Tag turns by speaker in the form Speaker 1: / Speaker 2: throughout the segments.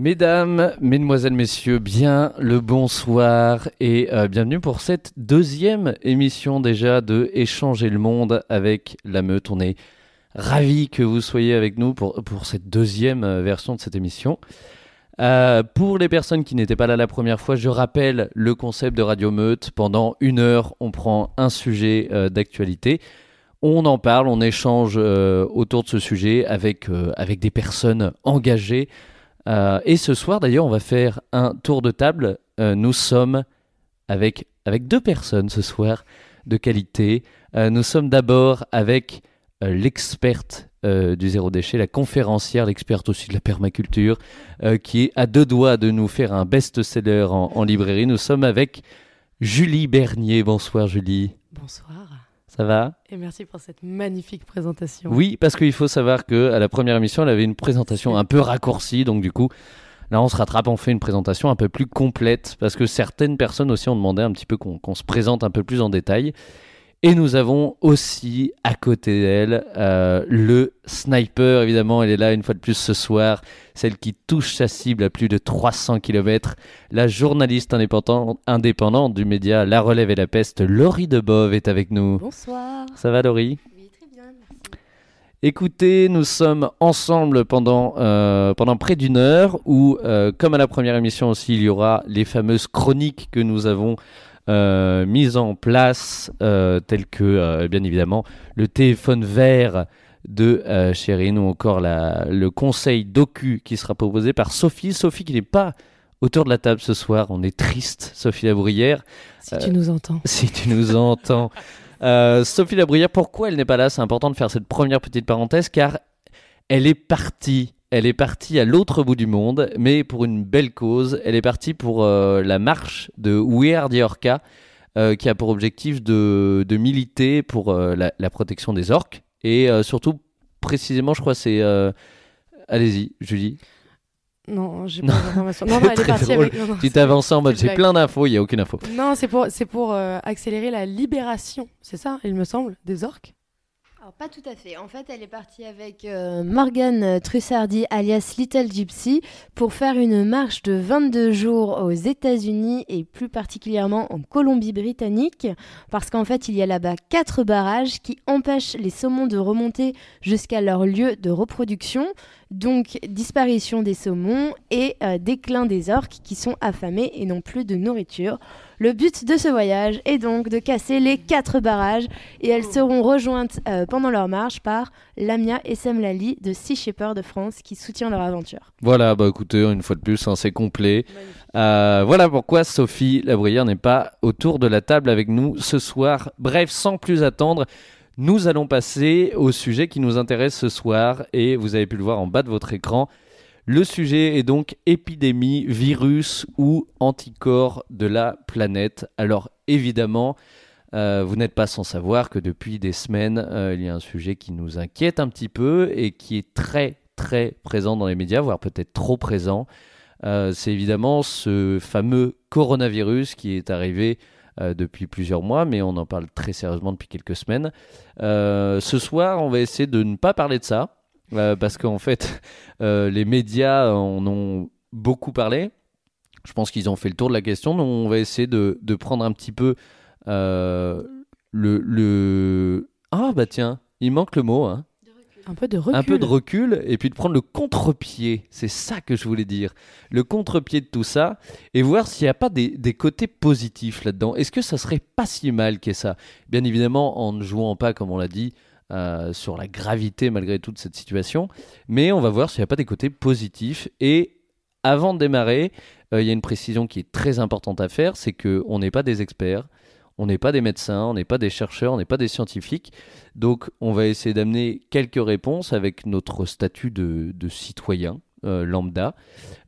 Speaker 1: Mesdames, Mesdemoiselles, Messieurs, bien le bonsoir et euh, bienvenue pour cette deuxième émission déjà de Échanger le monde avec la meute. On est ravis que vous soyez avec nous pour, cette deuxième euh, version de cette émission. Euh, pour les personnes qui n'étaient pas là la première fois, je rappelle le concept de Radio Meute. Pendant une heure, on prend un sujet d'actualité. On en parle, on échange autour de ce sujet avec des personnes engagées euh, et ce soir, d'ailleurs, on va faire un tour de table. Euh, nous sommes avec, avec deux personnes ce soir de qualité. Euh, nous sommes d'abord avec l'experte du zéro déchet, la conférencière, l'experte aussi de la permaculture, qui est à deux doigts de nous faire un best-seller en, en librairie. Nous sommes avec Julie Bernier. Bonsoir Julie.
Speaker 2: Bonsoir.
Speaker 1: Ça va
Speaker 2: Et merci pour cette magnifique présentation.
Speaker 1: Oui, parce qu'il faut savoir que à la première émission, elle avait une présentation un peu raccourcie, donc du coup, là, on se rattrape, on fait une présentation un peu plus complète, parce que certaines personnes aussi ont demandé un petit peu qu'on se présente un peu plus en détail. Et nous avons aussi à côté d'elle euh, le sniper, évidemment, elle est là une fois de plus ce soir, celle qui touche sa cible à plus de 300 km, la journaliste indépendante, du média La Relève et la Peste, Laurie Debove est avec nous.
Speaker 3: Bonsoir.
Speaker 1: Ça va Laurie?
Speaker 3: Oui, très bien, merci.
Speaker 1: Écoutez, nous sommes ensemble pendant, euh, pendant près d'une heure où, euh, comme à la première émission aussi, il y aura les fameuses chroniques que nous avons euh, mise en place, euh, telles que, euh, bien évidemment, le téléphone vert de euh, Chérine ou encore la, le conseil docu qui sera proposé par Sophie. Sophie qui n'est pas autour de la table ce soir. On est triste, Sophie Labruyère.
Speaker 2: Si tu nous entends.
Speaker 1: Si tu nous entends. Euh, Sophie Labruyère, pourquoi elle n'est pas là? C'est important de faire cette première petite parenthèse car elle est partie elle est partie à l'autre bout du monde, mais pour une belle cause. Elle est partie pour euh, la marche de We Are the Orca, euh, qui a pour objectif de, de militer pour euh, la, la protection des orques. Et euh, surtout, précisément, je crois, c'est. Allez-y, Julie.
Speaker 2: Non, j'ai pas d'informations. Non, non, elle est partie avec. Non, non,
Speaker 1: Tu t'avances en mode j'ai plein d'infos, il n'y a aucune info.
Speaker 2: Non, c'est pour, pour accélérer la libération, c'est ça, il me semble, des orques.
Speaker 3: Pas tout à fait. En fait, elle est partie avec euh, Morgan Trussardi, alias Little Gypsy, pour faire une marche de 22 jours aux États-Unis et plus particulièrement en Colombie-Britannique, parce qu'en fait, il y a là-bas quatre barrages qui empêchent les saumons de remonter jusqu'à leur lieu de reproduction. Donc, disparition des saumons et euh, déclin des orques qui sont affamés et n'ont plus de nourriture. Le but de ce voyage est donc de casser les quatre barrages et elles seront rejointes euh, pendant leur marche par Lamia et Semlali de Sea Shepherd de France qui soutient leur aventure.
Speaker 1: Voilà, bah écoutez, une fois de plus, hein, c'est complet. Euh, voilà pourquoi Sophie Labruyère n'est pas autour de la table avec nous ce soir. Bref, sans plus attendre, nous allons passer au sujet qui nous intéresse ce soir et vous avez pu le voir en bas de votre écran. Le sujet est donc épidémie, virus ou anticorps de la planète. Alors évidemment, euh, vous n'êtes pas sans savoir que depuis des semaines, euh, il y a un sujet qui nous inquiète un petit peu et qui est très très présent dans les médias, voire peut-être trop présent. Euh, c'est évidemment ce fameux coronavirus qui est arrivé depuis plusieurs mois, mais on en parle très sérieusement depuis quelques semaines. Ce soir, on va essayer de ne pas parler de ça, euh, parce qu'en fait, euh, les médias en ont beaucoup parlé. Je pense qu'ils ont fait le tour de la question, donc on va essayer de, de prendre un petit peu euh, le, le... Ah bah tiens, il manque le mot, hein
Speaker 2: Un peu de recul.
Speaker 1: un peu de recul et puis de prendre le contre-pied. C'est ça que je voulais dire. Le contre-pied de tout ça et voir s'il n'y a pas des, des côtés positifs là-dedans. Est-ce que ça serait pas si mal qu'est ça? Bien évidemment, en ne jouant pas, comme on l'a dit, euh, sur la gravité malgré toute cette situation, mais on va voir s'il n'y a pas des côtés positifs. Et avant de démarrer, euh, il y a une précision qui est très importante à faire, c'est qu'on n'est pas des experts. On n'est pas des médecins, on n'est pas des chercheurs, on n'est pas des scientifiques. Donc on va essayer d'amener quelques réponses avec notre statut de, de citoyen euh, lambda.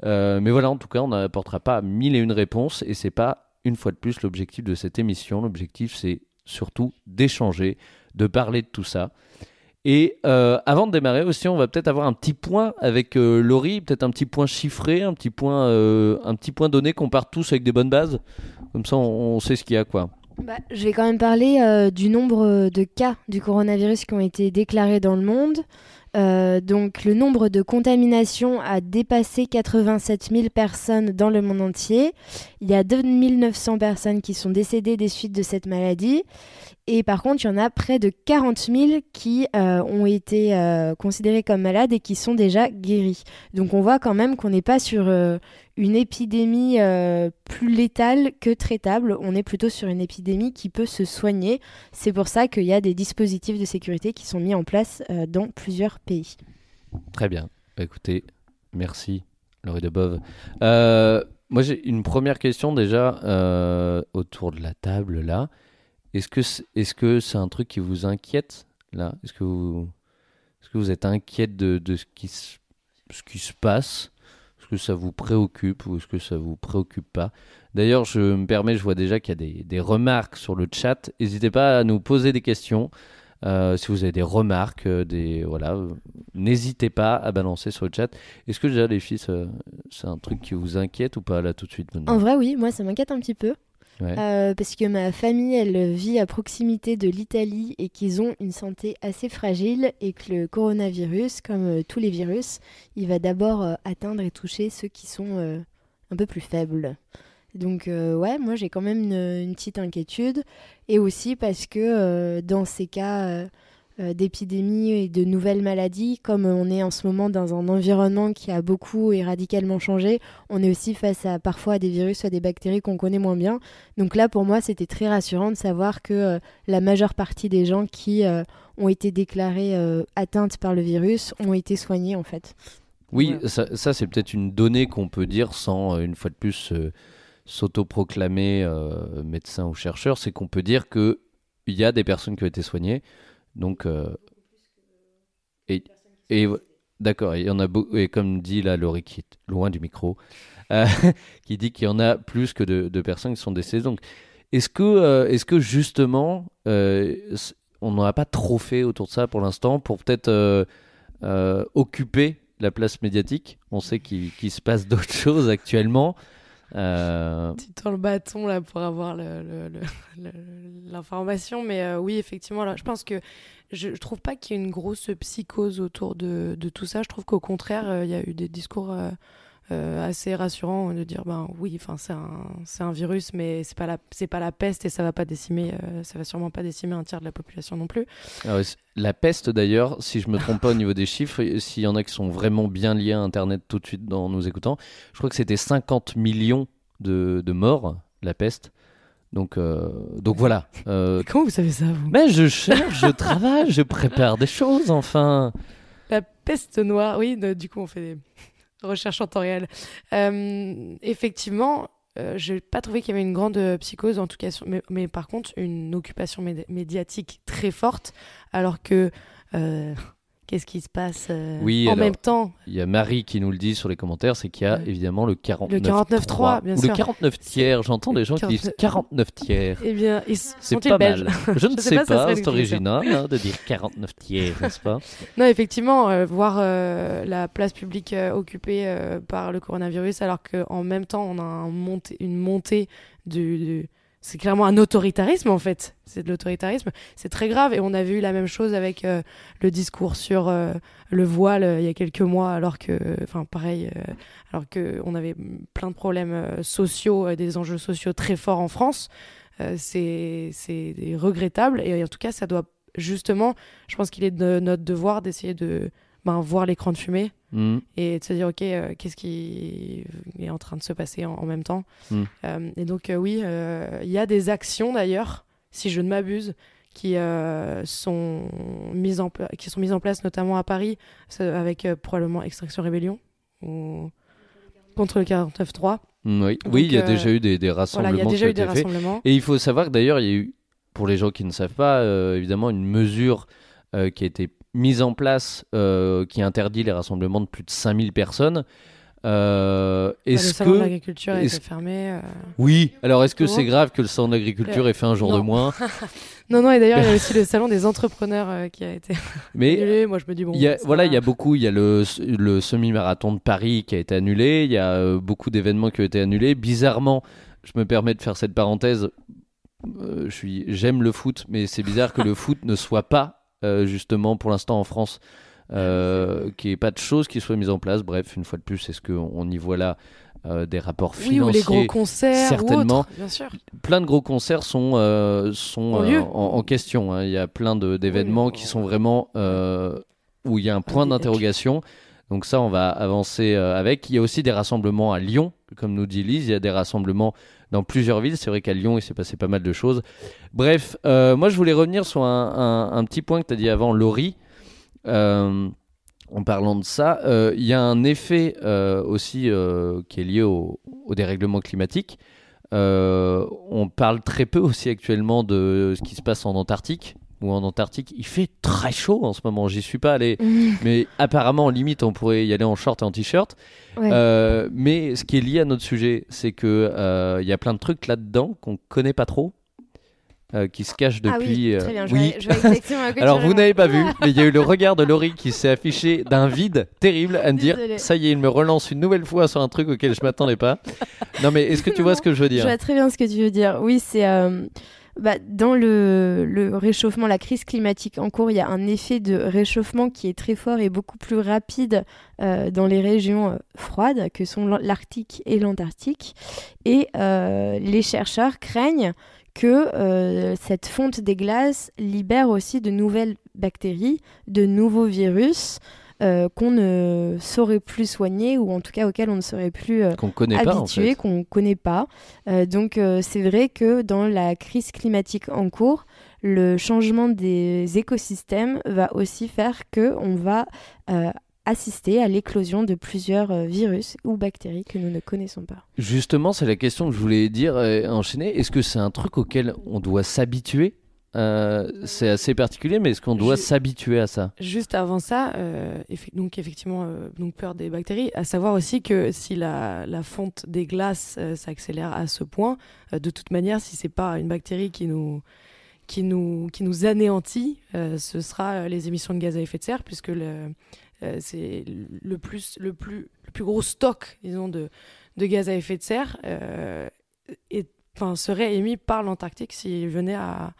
Speaker 1: Mais voilà, en tout cas, on n'apportera pas mille et une réponses et c'est pas une fois de plus l'objectif de cette émission. L'objectif c'est surtout d'échanger, de parler de tout ça. Et euh, avant de démarrer aussi, on va peut-être avoir un petit point avec euh, Laurie, peut-être un petit point chiffré, un petit point, euh, un petit point donné qu'on part tous avec des bonnes bases. Comme ça, on, sait ce qu'il y a quoi.
Speaker 3: Bah, je vais quand même parler du nombre de cas du coronavirus qui ont été déclarés dans le monde. Euh, donc le nombre de contaminations a dépassé 87 000 personnes dans le monde entier. Il y a 2900 personnes qui sont décédées des suites de cette maladie. Et par contre, il y en a près de 40 000 qui euh, ont été euh, considérés comme malades et qui sont déjà guéris. Donc on voit quand même qu'on n'est pas sur euh, une épidémie plus létale que traitable. On est plutôt sur une épidémie qui peut se soigner. C'est pour ça qu'il y a des dispositifs de sécurité qui sont mis en place dans plusieurs pays.
Speaker 1: Très bien. Bah, écoutez, merci Laurie Debove. moi j'ai une première question déjà autour de la table là. Est-ce que c'est est -ce c'est un truc qui vous inquiète là? Est-ce que, vous, est que vous êtes inquiète de, de ce, qui se, ce qui se passe? Est-ce que ça vous préoccupe ou est-ce que ça vous préoccupe pas? D'ailleurs, je me permets, je vois déjà qu'il y a des, des, remarques sur le chat. N'hésitez pas à nous poser des questions. Euh, si vous avez des remarques, euh, des voilà, n'hésitez pas à balancer sur le chat. Est-ce que déjà les filles, c'est un truc qui vous inquiète ou pas là tout de suite
Speaker 3: En vrai, oui, moi ça m'inquiète un petit peu. Euh, parce que ma famille, elle vit à proximité de l'Italie et qu'ils ont une santé assez fragile et que le coronavirus, comme euh, tous les virus, il va d'abord euh, atteindre et toucher ceux qui sont un peu plus faibles. Donc ouais, moi j'ai quand même une, petite inquiétude et aussi parce que dans ces cas euh, d'épidémies et de nouvelles maladies, comme on est en ce moment dans un environnement qui a beaucoup et radicalement changé, on est aussi face à parfois des virus ou à des bactéries qu'on connaît moins bien. Donc là, pour moi, c'était très rassurant de savoir que euh, la majeure partie des gens qui euh, ont été déclarés atteintes par le virus ont été soignés en fait.
Speaker 1: Oui, ça, c'est peut-être une donnée qu'on peut dire sans, une fois de plus, s'autoproclamer médecin ou chercheur, c'est qu'on peut dire qu'il y a des personnes qui ont été soignées. Donc, euh, et, et d'accord, il y en a beaucoup, et comme dit là Laurie qui est loin du micro, euh, qui dit qu'il y en a plus que de, personnes qui sont décédées. Donc, est-ce que, euh, est-ce que justement, on n'en a pas trop fait autour de ça pour l'instant pour peut-être occuper la place médiatique? On sait qu'il se passe d'autres choses actuellement.
Speaker 2: Euh... Tu tends le bâton là pour avoir l'information, mais euh, oui, effectivement, là, je pense que je, je trouve pas qu'il y ait une grosse psychose autour de, tout ça. Je trouve qu'au contraire, euh, il y a eu des discours euh, assez rassurants de dire ben oui, enfin c'est un, un virus, mais c'est pas la c'est pas la peste et ça va pas décimer, ça va sûrement pas décimer un tiers de la population non plus.
Speaker 1: Ah la peste d'ailleurs, si je me trompe pas au niveau des chiffres, s'il y en a qui sont vraiment bien liés à Internet tout de suite dans nous écoutant, je crois que c'était 50 millions de, de morts, la peste. Donc, euh, donc voilà.
Speaker 2: Euh, Comment vous savez ça, vous?
Speaker 1: Mais je cherche, je travaille, je prépare des choses, enfin.
Speaker 2: La peste noire, oui, du coup, on fait des recherches en temps réel. Euh, effectivement, je n'ai pas trouvé qu'il y avait une grande psychose, en tout cas, mais par contre, une occupation médiatique très forte, alors que qu'est-ce qui se passe euh, oui, en même temps.
Speaker 1: Il y a Marie qui nous le dit sur les commentaires, c'est qu'il y a évidemment le 49
Speaker 2: le 49 3, bien
Speaker 1: ou le 49 tiers. J'entends des gens qui disent 49 tiers.
Speaker 2: Eh bien,
Speaker 1: c'est pas mal. Je ne sais, pas, c'est original hein, de dire 49 tiers, n'est-ce pas?
Speaker 2: Non, effectivement, euh, voir euh, la place publique occupée par le coronavirus, alors qu'en même temps, on a un une montée du c'est clairement un autoritarisme en fait. C'est de l'autoritarisme. C'est très grave. Et on a vu la même chose avec euh, le discours sur euh, le voile euh, il y a quelques mois, alors que, enfin pareil, alors que on avait plein de problèmes sociaux, des enjeux sociaux très forts en France. c'est regrettable. Et en tout cas, ça doit justement, je pense qu'il est de notre devoir d'essayer de ben, voir l'écran de fumée mm. et de se dire ok euh, qu'est-ce qui est en train de se passer en, même temps mm. euh, et donc euh, oui il y a des actions d'ailleurs si je ne m'abuse qui sont mises en qui sont mises en place notamment à Paris avec probablement Extraction Rébellion ou contre le 49.3
Speaker 1: mm, oui, oui il y a déjà eu des, rassemblements y a déjà eu des rassemblements. et il faut savoir que d'ailleurs il y a eu pour les gens qui ne savent pas évidemment une mesure qui a été mise en place euh, qui interdit les rassemblements de plus de 5000 personnes.
Speaker 2: Euh, bah, est-ce le salon que de l'agriculture a été fermé euh,
Speaker 1: Oui. Alors est-ce que c'est grave que le salon de l'agriculture ait fait un jour de moins
Speaker 2: Non, non. Et d'ailleurs, il y a aussi le salon des entrepreneurs qui a été Mais annulé. Moi, je me dis bon.
Speaker 1: voilà, il y a beaucoup. Il y a le, le semi-marathon de Paris qui a été annulé. Il y a beaucoup d'événements qui ont été annulés. Bizarrement, je me permets de faire cette parenthèse. je suis, j'aime le foot, mais c'est bizarre que le foot ne soit pas euh, justement pour l'instant en France euh, qu'il n'y ait pas de choses qui soient mises en place. Bref, une fois de plus, est-ce qu'on y voit là euh, des rapports
Speaker 2: Oui,
Speaker 1: financiers
Speaker 2: ou les gros concerts.
Speaker 1: certainement.
Speaker 2: Ou autres, bien sûr.
Speaker 1: plein de gros concerts sont, euh, sont euh, en, en question. hein. Il y a plein d'événements
Speaker 2: Oui,
Speaker 1: qui
Speaker 2: on-
Speaker 1: sont vraiment où il y a un point d'interrogation. Donc ça, on va avancer avec. Il y a aussi des rassemblements à Lyon, comme nous dit Lise. Il y a des rassemblements dans plusieurs villes. C'est vrai qu'à Lyon, il s'est passé pas mal de choses. Bref, euh, moi, je voulais revenir sur un, petit point que tu as dit avant, Laurie. Euh, en parlant de ça, euh, il y a un effet aussi qui est lié au, dérèglement climatique. On parle très peu aussi actuellement de ce qui se passe en Antarctique. Ou en Antarctique, il fait très chaud en ce moment. J'y suis pas allé, mais apparemment, limite, on pourrait y aller en short et en t-shirt.
Speaker 3: Ouais.
Speaker 1: Euh, mais ce qui est lié à notre sujet, c'est que euh, il y a plein de trucs là-dedans qu'on connaît pas trop, euh, qui se cachent
Speaker 3: ah
Speaker 1: depuis.
Speaker 3: oui,
Speaker 1: euh,
Speaker 3: très bien. Je,
Speaker 1: oui.
Speaker 3: vois, je
Speaker 1: Alors vous n'avez pas vu, mais il y a eu le regard de Laurie qui s'est affiché d'un vide terrible à me dire ça y est, il me relance une nouvelle fois sur un truc auquel je m'attendais pas. Non mais est-ce que tu vois ce que je veux
Speaker 3: Je
Speaker 1: dire
Speaker 3: vois très bien ce que tu veux dire. Oui, c'est bah, dans le, réchauffement, la crise climatique en cours, il y a un effet de réchauffement qui est très fort et beaucoup plus rapide euh, dans les régions euh, froides que sont l'Arctique et l'Antarctique. Et euh, les chercheurs craignent que cette fonte des glaces libère aussi de nouvelles bactéries, de nouveaux virus. Euh, qu'on ne saurait plus soigner ou en tout cas auxquels on ne saurait plus euh,
Speaker 1: Qu'on connaît pas en fait.
Speaker 3: qu'on ne connaît pas. Euh, donc euh, c'est vrai que dans la crise climatique en cours, le changement des écosystèmes va aussi faire que on va euh, assister à l'éclosion de plusieurs euh, virus ou bactéries que nous ne connaissons pas.
Speaker 1: Justement, c'est la question que je voulais dire et enchaîner. Est-ce que c'est un truc auquel on doit s'habituer? Euh, C'est assez particulier, mais est-ce qu'on doit s'habituer à ça?
Speaker 2: Juste avant ça, euh, effe- donc effectivement, euh, donc peur des bactéries. À savoir aussi que si la, la fonte des glaces s'accélère à ce point, de toute manière, si c'est pas une bactérie qui nous qui nous qui nous anéantit, ce sera les émissions de gaz à effet de serre, puisque le c'est le plus le plus le plus gros stock, disons, de de gaz à effet de serre, enfin, serait émis par l'Antarctique s'il venait à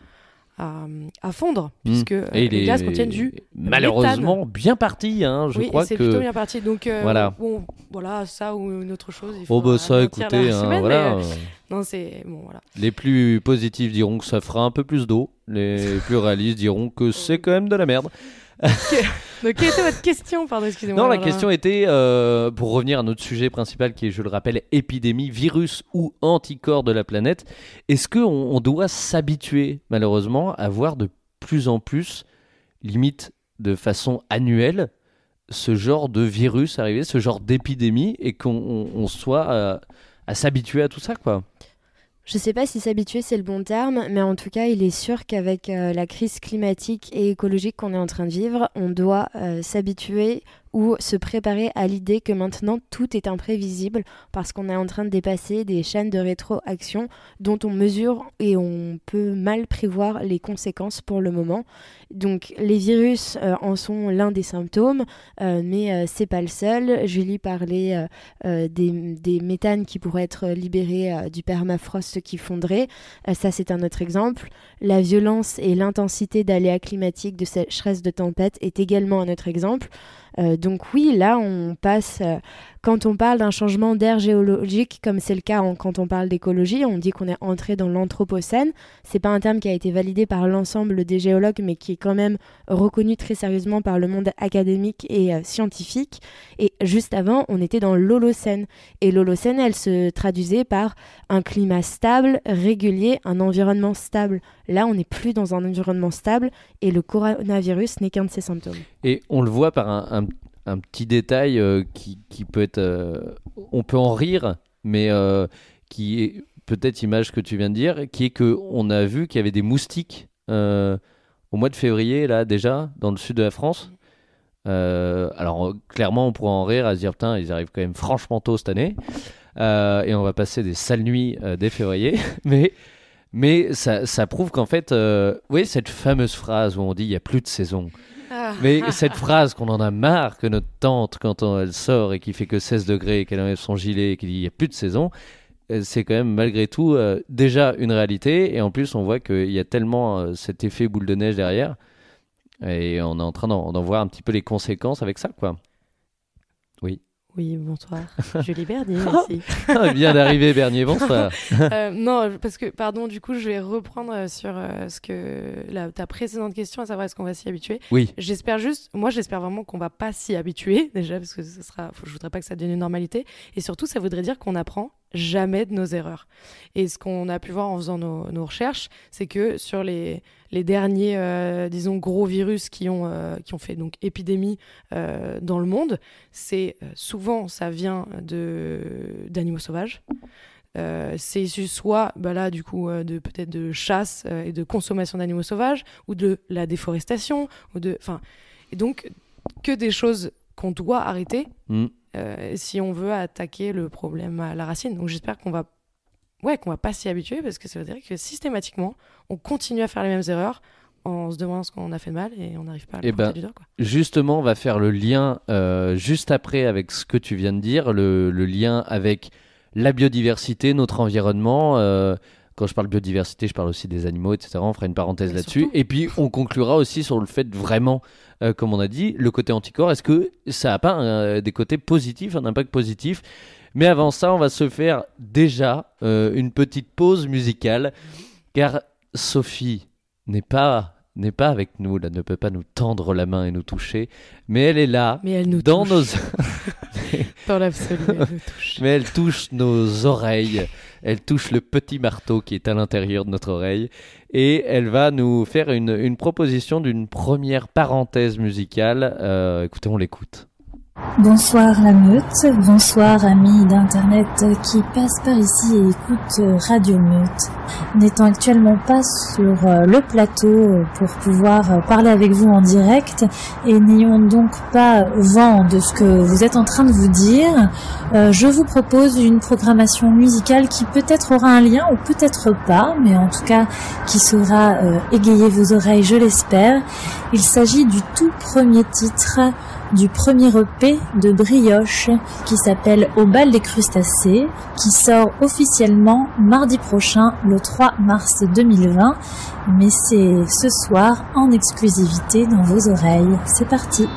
Speaker 2: à, à fondre, puisque euh,
Speaker 1: Hmm. Et il
Speaker 2: les
Speaker 1: est
Speaker 2: glaces contiennent du
Speaker 1: malheureusement bien parti. Hein, je
Speaker 2: oui,
Speaker 1: crois
Speaker 2: c'est
Speaker 1: que.
Speaker 2: plutôt bien parti. Donc, euh,
Speaker 1: Voilà.
Speaker 2: bon, voilà, ça ou une autre chose. Il
Speaker 1: Oh bah ça, écoutez, hein,
Speaker 2: semaine,
Speaker 1: voilà.
Speaker 2: mais,
Speaker 1: euh,
Speaker 2: euh, non, c'est bon, voilà.
Speaker 1: Les plus positifs diront que ça fera un peu plus d'eau. Les plus réalistes diront que c'est quand même de la merde.
Speaker 2: Donc, quelle était votre question, pardon, excusez-moi.
Speaker 1: Non, la question était, euh, pour revenir à notre sujet principal qui est, je le rappelle, épidémie, virus ou anticorps de la planète, est-ce qu'on on doit s'habituer, malheureusement, à voir de plus en plus, limite de façon annuelle, ce genre de virus arriver, ce genre d'épidémie, et qu'on on- on soit euh, à s'habituer à tout ça, quoi?
Speaker 3: Je ne sais pas si s'habituer c'est le bon terme, mais en tout cas, il est sûr qu'avec euh, la crise climatique et écologique qu'on est en train de vivre, on doit euh, s'habituer ou se préparer à l'idée que maintenant tout est imprévisible parce qu'on est en train de dépasser des chaînes de rétroaction dont on mesure et on peut mal prévoir les conséquences pour le moment. Donc les virus euh, en sont l'un des symptômes, euh, mais euh, c'est pas le seul. Julie parlait euh, des, des méthanes qui pourraient être libérés du permafrost qui fondrait. Ça, c'est un autre exemple. La violence et l'intensité d'aléas climatiques, de sécheresse, de tempête est également un autre exemple. Euh, donc oui, là, on passe, euh, quand on parle d'un changement d'air géologique, comme c'est le cas quand on parle d'écologie, on dit qu'on est entré dans l'anthropocène. C'est pas un terme qui a été validé par l'ensemble des géologues, mais qui est quand même reconnu très sérieusement par le monde académique et euh, scientifique. Et juste avant, on était dans l'Holocène. Et l'Holocène, elle se traduisait par un climat stable, régulier, un environnement stable. Là, on n'est plus dans un environnement stable et le coronavirus n'est qu'un de ses symptômes.
Speaker 1: Et on le voit par un- un petit détail euh, qui, peut être. euh, on peut en rire, mais euh, qui est peut-être image que tu viens de dire, qui est que on a vu qu'il y avait des moustiques au mois de février, là, déjà, dans le sud de la France. Alors, clairement, on pourrait en rire à se dire, putain, ils arrivent quand même franchement tôt cette année. Et on va passer des sales nuits dès février. mais. Mais ça, ça prouve qu'en fait, euh, oui, cette fameuse phrase où on dit il n'y a plus de saison.
Speaker 2: Ah.
Speaker 1: Mais cette phrase qu'on en a marre que notre tante, quand on- elle sort et qu'il fait que 16 degrés, qu'elle enlève son gilet et qu'il dit il n'y a plus de saison, euh, c'est quand même malgré tout euh, déjà une réalité. Et en plus, on voit qu'il y a tellement euh, cet effet boule de neige derrière. Et on est en train d'en voir un petit peu les conséquences avec ça, quoi.
Speaker 2: Oui, bonsoir. Julie Bernier, merci.
Speaker 1: Ah, Bien d'arriver, Bernier, bonsoir.
Speaker 2: Euh, non, parce que, pardon, du coup, je vais reprendre euh, sur euh, ce que la, ta précédente question, à savoir est-ce qu'on va s'y habituer.
Speaker 1: Oui,
Speaker 2: J'espère juste, moi, j'espère vraiment qu'on va pas s'y habituer, déjà, parce que ce sera, faut- je voudrais pas que ça devienne une normalité. Et surtout, ça voudrait dire qu'on apprend jamais de nos erreurs. Et ce qu'on a pu voir en faisant nos, recherches, c'est que sur les, derniers, euh, disons, gros virus qui ont, euh, qui ont fait donc épidémie euh, dans le monde, c'est souvent, ça vient d'animaux sauvages. C'est issu soit, bah là, du coup, de peut-être de chasse et de consommation d'animaux sauvages, ou de la déforestation, ou de, enfin, et donc que des choses qu'on doit arrêter
Speaker 1: Mm.
Speaker 2: Euh, si on veut attaquer le problème à la racine. Donc j'espère qu'on va, ouais, qu'on va pas s'y habituer parce que ça veut dire que systématiquement, on continue à faire les mêmes erreurs en se demandant ce qu'on a fait de mal et on n'arrive pas à le
Speaker 1: Eh
Speaker 2: pointer
Speaker 1: ben,
Speaker 2: du doigt. Quoi.
Speaker 1: justement, on va faire le lien euh, juste après avec ce que tu viens de dire, le, le lien avec la biodiversité, notre environnement. euh, quand je parle biodiversité, je parle aussi des animaux, etc. On fera une parenthèse là-dessus. Et puis, on conclura aussi sur le fait vraiment, euh, comme on a dit, le côté anticorps. Est-ce que ça n'a pas un- des côtés positifs, un impact positif? Mais avant ça, on va se faire déjà euh, une petite pause musicale, car Sophie n'est pas n'est pas avec nous, là, ne peut pas nous tendre la main et nous toucher, mais elle est là,
Speaker 2: Mais elle nous
Speaker 1: dans
Speaker 2: touche.
Speaker 1: nos,
Speaker 2: Dans l'absolu, elle nous touche.
Speaker 1: mais elle touche nos oreilles, elle touche le petit marteau qui est à l'intérieur de notre oreille, et elle va nous faire une, proposition d'une première parenthèse musicale. Euh, écoutez, on l'écoute.
Speaker 4: Bonsoir la meute, bonsoir amis d'internet qui passent par ici et écoutent Radio Meute. N'étant actuellement pas sur euh, le plateau pour pouvoir parler avec vous en direct et n'ayant donc pas vent de ce que vous êtes en train de vous dire, euh, je vous propose une programmation musicale qui peut-être aura un lien ou peut-être pas, mais en tout cas qui saura euh, égayer vos oreilles, je l'espère. Il s'agit du tout premier titre du premier EP de Brioche qui s'appelle Au bal des crustacés, qui sort officiellement mardi prochain, le 3 mars 2020. Mais c'est ce soir en exclusivité dans vos oreilles. C'est parti.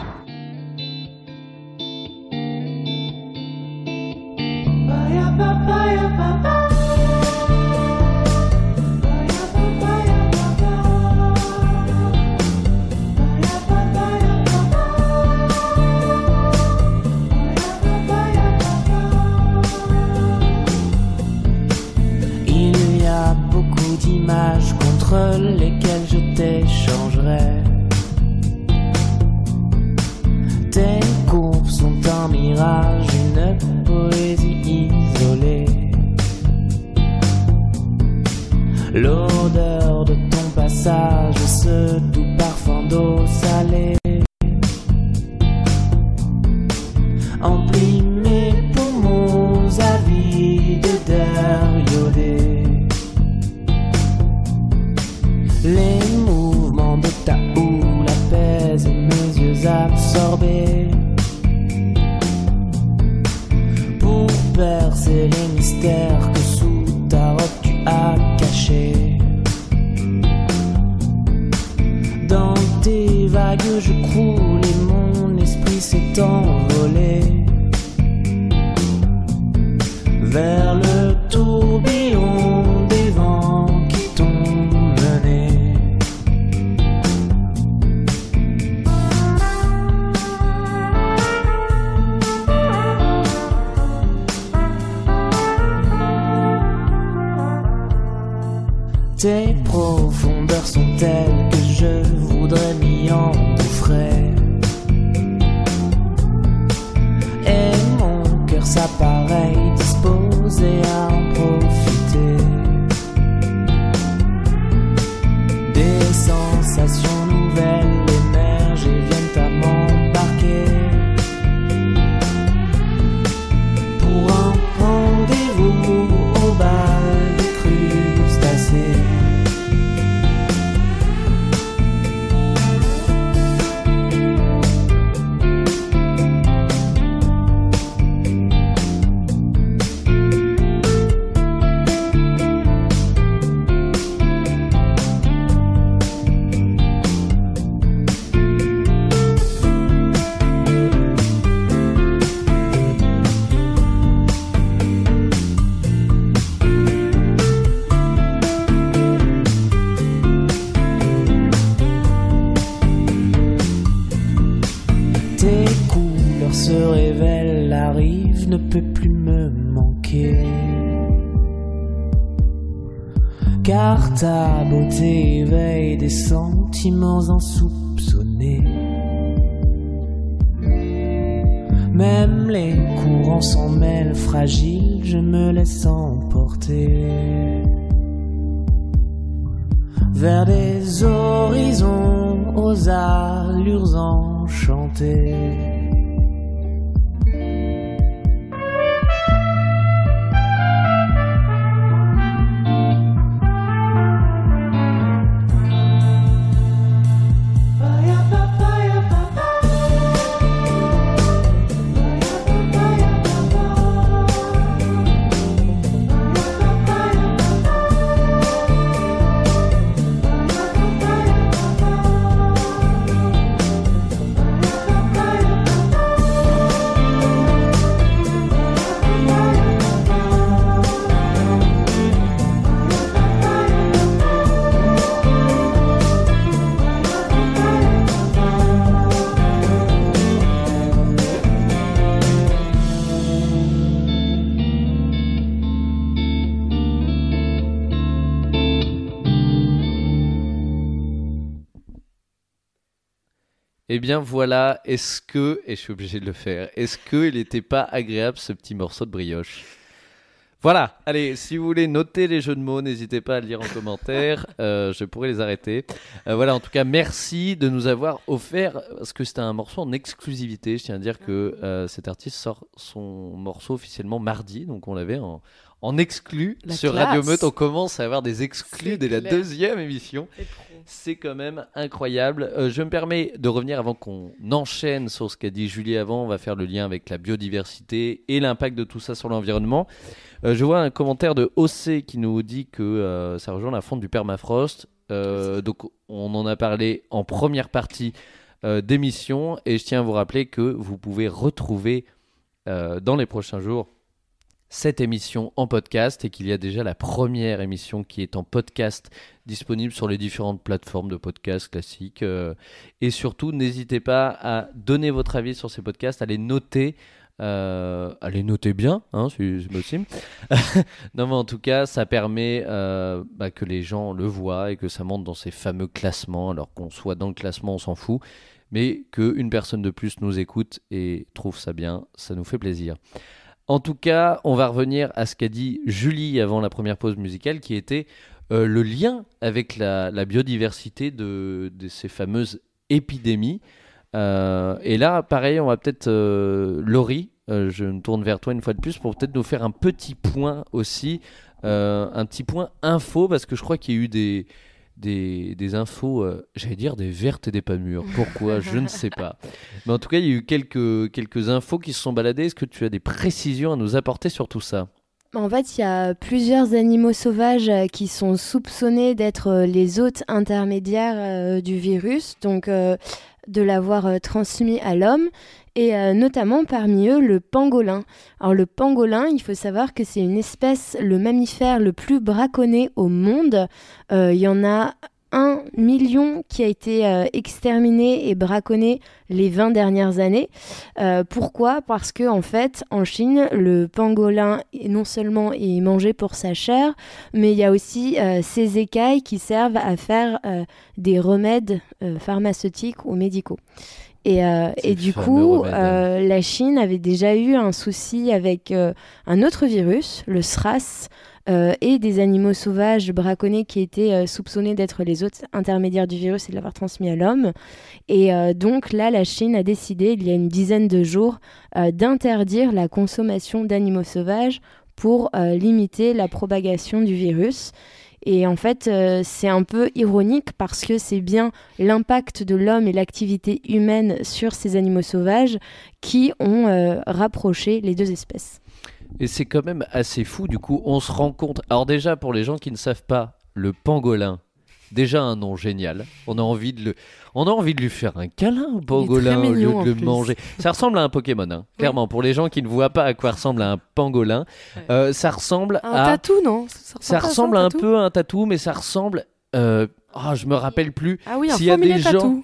Speaker 5: Je t'échangerai. Tes courbes sont un mirage, une poésie isolée. L'odeur de ton passage, ce doux parfum d'eau salée. Que sous ta robe tu as cachés. Dans tes vagues je croule et mon esprit s'est manquer. Car ta beauté éveille des sentiments insoupçonnés. Même les courants s'en mêlent fragiles, je me laisse emporter vers des horizons aux allures enchantées.
Speaker 1: Bien voilà, est-ce que, et je suis obligé de le faire, est-ce qu'il n'était pas agréable ce petit morceau de brioche? Voilà, allez, si vous voulez noter les jeux de mots, n'hésitez pas à le lire en commentaire, euh, je pourrais les arrêter. Euh, voilà, en tout cas, merci de nous avoir offert, parce que c'était un morceau en exclusivité, je tiens à dire que euh, cet artiste sort son morceau officiellement mardi, donc on l'avait en, en exclu
Speaker 2: La
Speaker 1: sur
Speaker 2: classe.
Speaker 1: Radio Meute, on commence à avoir des exclus dès la deuxième émission. C'est quand même incroyable. Euh, je me permets de revenir avant qu'on enchaîne sur ce qu'a dit Julie avant. On va faire le lien avec la biodiversité et l'impact de tout ça sur l'environnement. Euh, je vois un commentaire de OC qui nous dit que euh, ça rejoint la fonte du permafrost. Euh, donc on en a parlé en première partie d'émission et je tiens à vous rappeler que vous pouvez retrouver dans les prochains jours cette émission en podcast et qu'il y a déjà la première émission qui est en podcast disponible sur les différentes plateformes de podcasts classiques. euh, et surtout, n'hésitez pas à donner votre avis sur ces podcasts, à les noter. euh, à les noter bien, hein, si c'est possible. non, mais en tout cas, ça permet euh, bah, que les gens le voient et que ça monte dans ces fameux classements. Alors qu'on soit dans le classement, on s'en fout. Mais qu'une personne de plus nous écoute et trouve ça bien, ça nous fait plaisir. En tout cas, on va revenir à ce qu'a dit Julie avant la première pause musicale, qui était euh, le lien avec la, biodiversité de, ces fameuses épidémies. Euh, et là, pareil, on va peut-être, euh, Laurie, je me tourne vers toi une fois de plus pour peut-être nous faire un petit point aussi, un petit point info, parce que je crois qu'il y a eu des, des, des infos, euh, j'allais dire des vertes et des pas mûres. Pourquoi? Je ne sais pas. Mais en tout cas, il y a eu quelques, quelques infos qui se sont baladées. Est-ce que tu as des précisions à nous apporter sur tout ça?
Speaker 3: En fait, il y a plusieurs animaux sauvages euh, qui sont soupçonnés d'être euh, les hôtes intermédiaires euh, du virus, donc euh, de l'avoir transmis à l'homme, et euh, notamment parmi eux le pangolin. Alors le pangolin, il faut savoir que c'est une espèce, le mammifère le plus braconné au monde. Euh, Il y en a un million qui a été euh, exterminé et braconné les 20 dernières années. Pourquoi? Parce que en fait, en Chine, le pangolin non seulement est mangé pour sa chair, mais il y a aussi ses écailles qui servent à faire des remèdes pharmaceutiques ou médicaux. Et, euh, et du coup, euh, la Chine avait déjà eu un souci avec euh, un autre virus, le SRAS, et des animaux sauvages braconnés qui étaient soupçonnés d'être les hôtes intermédiaires du virus et de l'avoir transmis à l'homme. Et donc là, la Chine a décidé, il y a une dizaine de jours, d'interdire la consommation d'animaux sauvages pour limiter la propagation du virus. Et en fait, euh, c'est un peu ironique parce que c'est bien l'impact de l'homme et l'activité humaine sur ces animaux sauvages qui ont euh, rapproché les deux espèces.
Speaker 1: Et c'est quand même assez fou, du coup, on se rend compte. Alors, déjà, pour les gens qui ne savent pas, le pangolin, déjà un nom génial. On a envie de, le... on a envie de lui faire un câlin au pangolin au lieu de le
Speaker 2: plus.
Speaker 1: manger. Ça ressemble à un Pokémon, hein, clairement. Pour les gens qui ne voient pas à quoi ressemble un pangolin,
Speaker 2: Ouais.
Speaker 1: euh, ça ressemble
Speaker 2: Un
Speaker 1: à.
Speaker 2: tatou, non?
Speaker 1: Ça ressemble à un peu à un tatou, mais ça ressemble. Euh... ah, je me rappelle plus.
Speaker 2: Ah oui, un
Speaker 1: S'il y a des gens-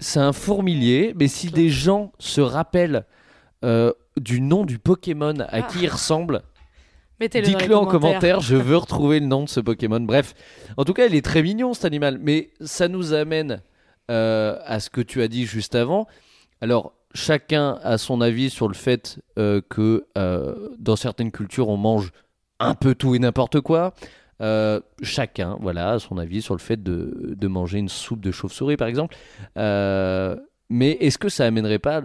Speaker 1: C'est un fourmilier, mais si des gens se rappellent euh, du nom du Pokémon à
Speaker 2: Ah.
Speaker 1: qui il ressemble,
Speaker 2: Mettez-le
Speaker 1: Dites-le en commentaire, je veux retrouver le nom de ce Pokémon. Bref, en tout cas, il est très mignon cet animal, mais ça nous amène euh, à ce que tu as dit juste avant. Alors, chacun a son avis sur le fait euh, que euh, dans certaines cultures, on mange un peu tout et n'importe quoi. Chacun, voilà, a son avis sur le fait de, de manger une soupe de chauve-souris, par exemple. Mais est-ce que ça amènerait pas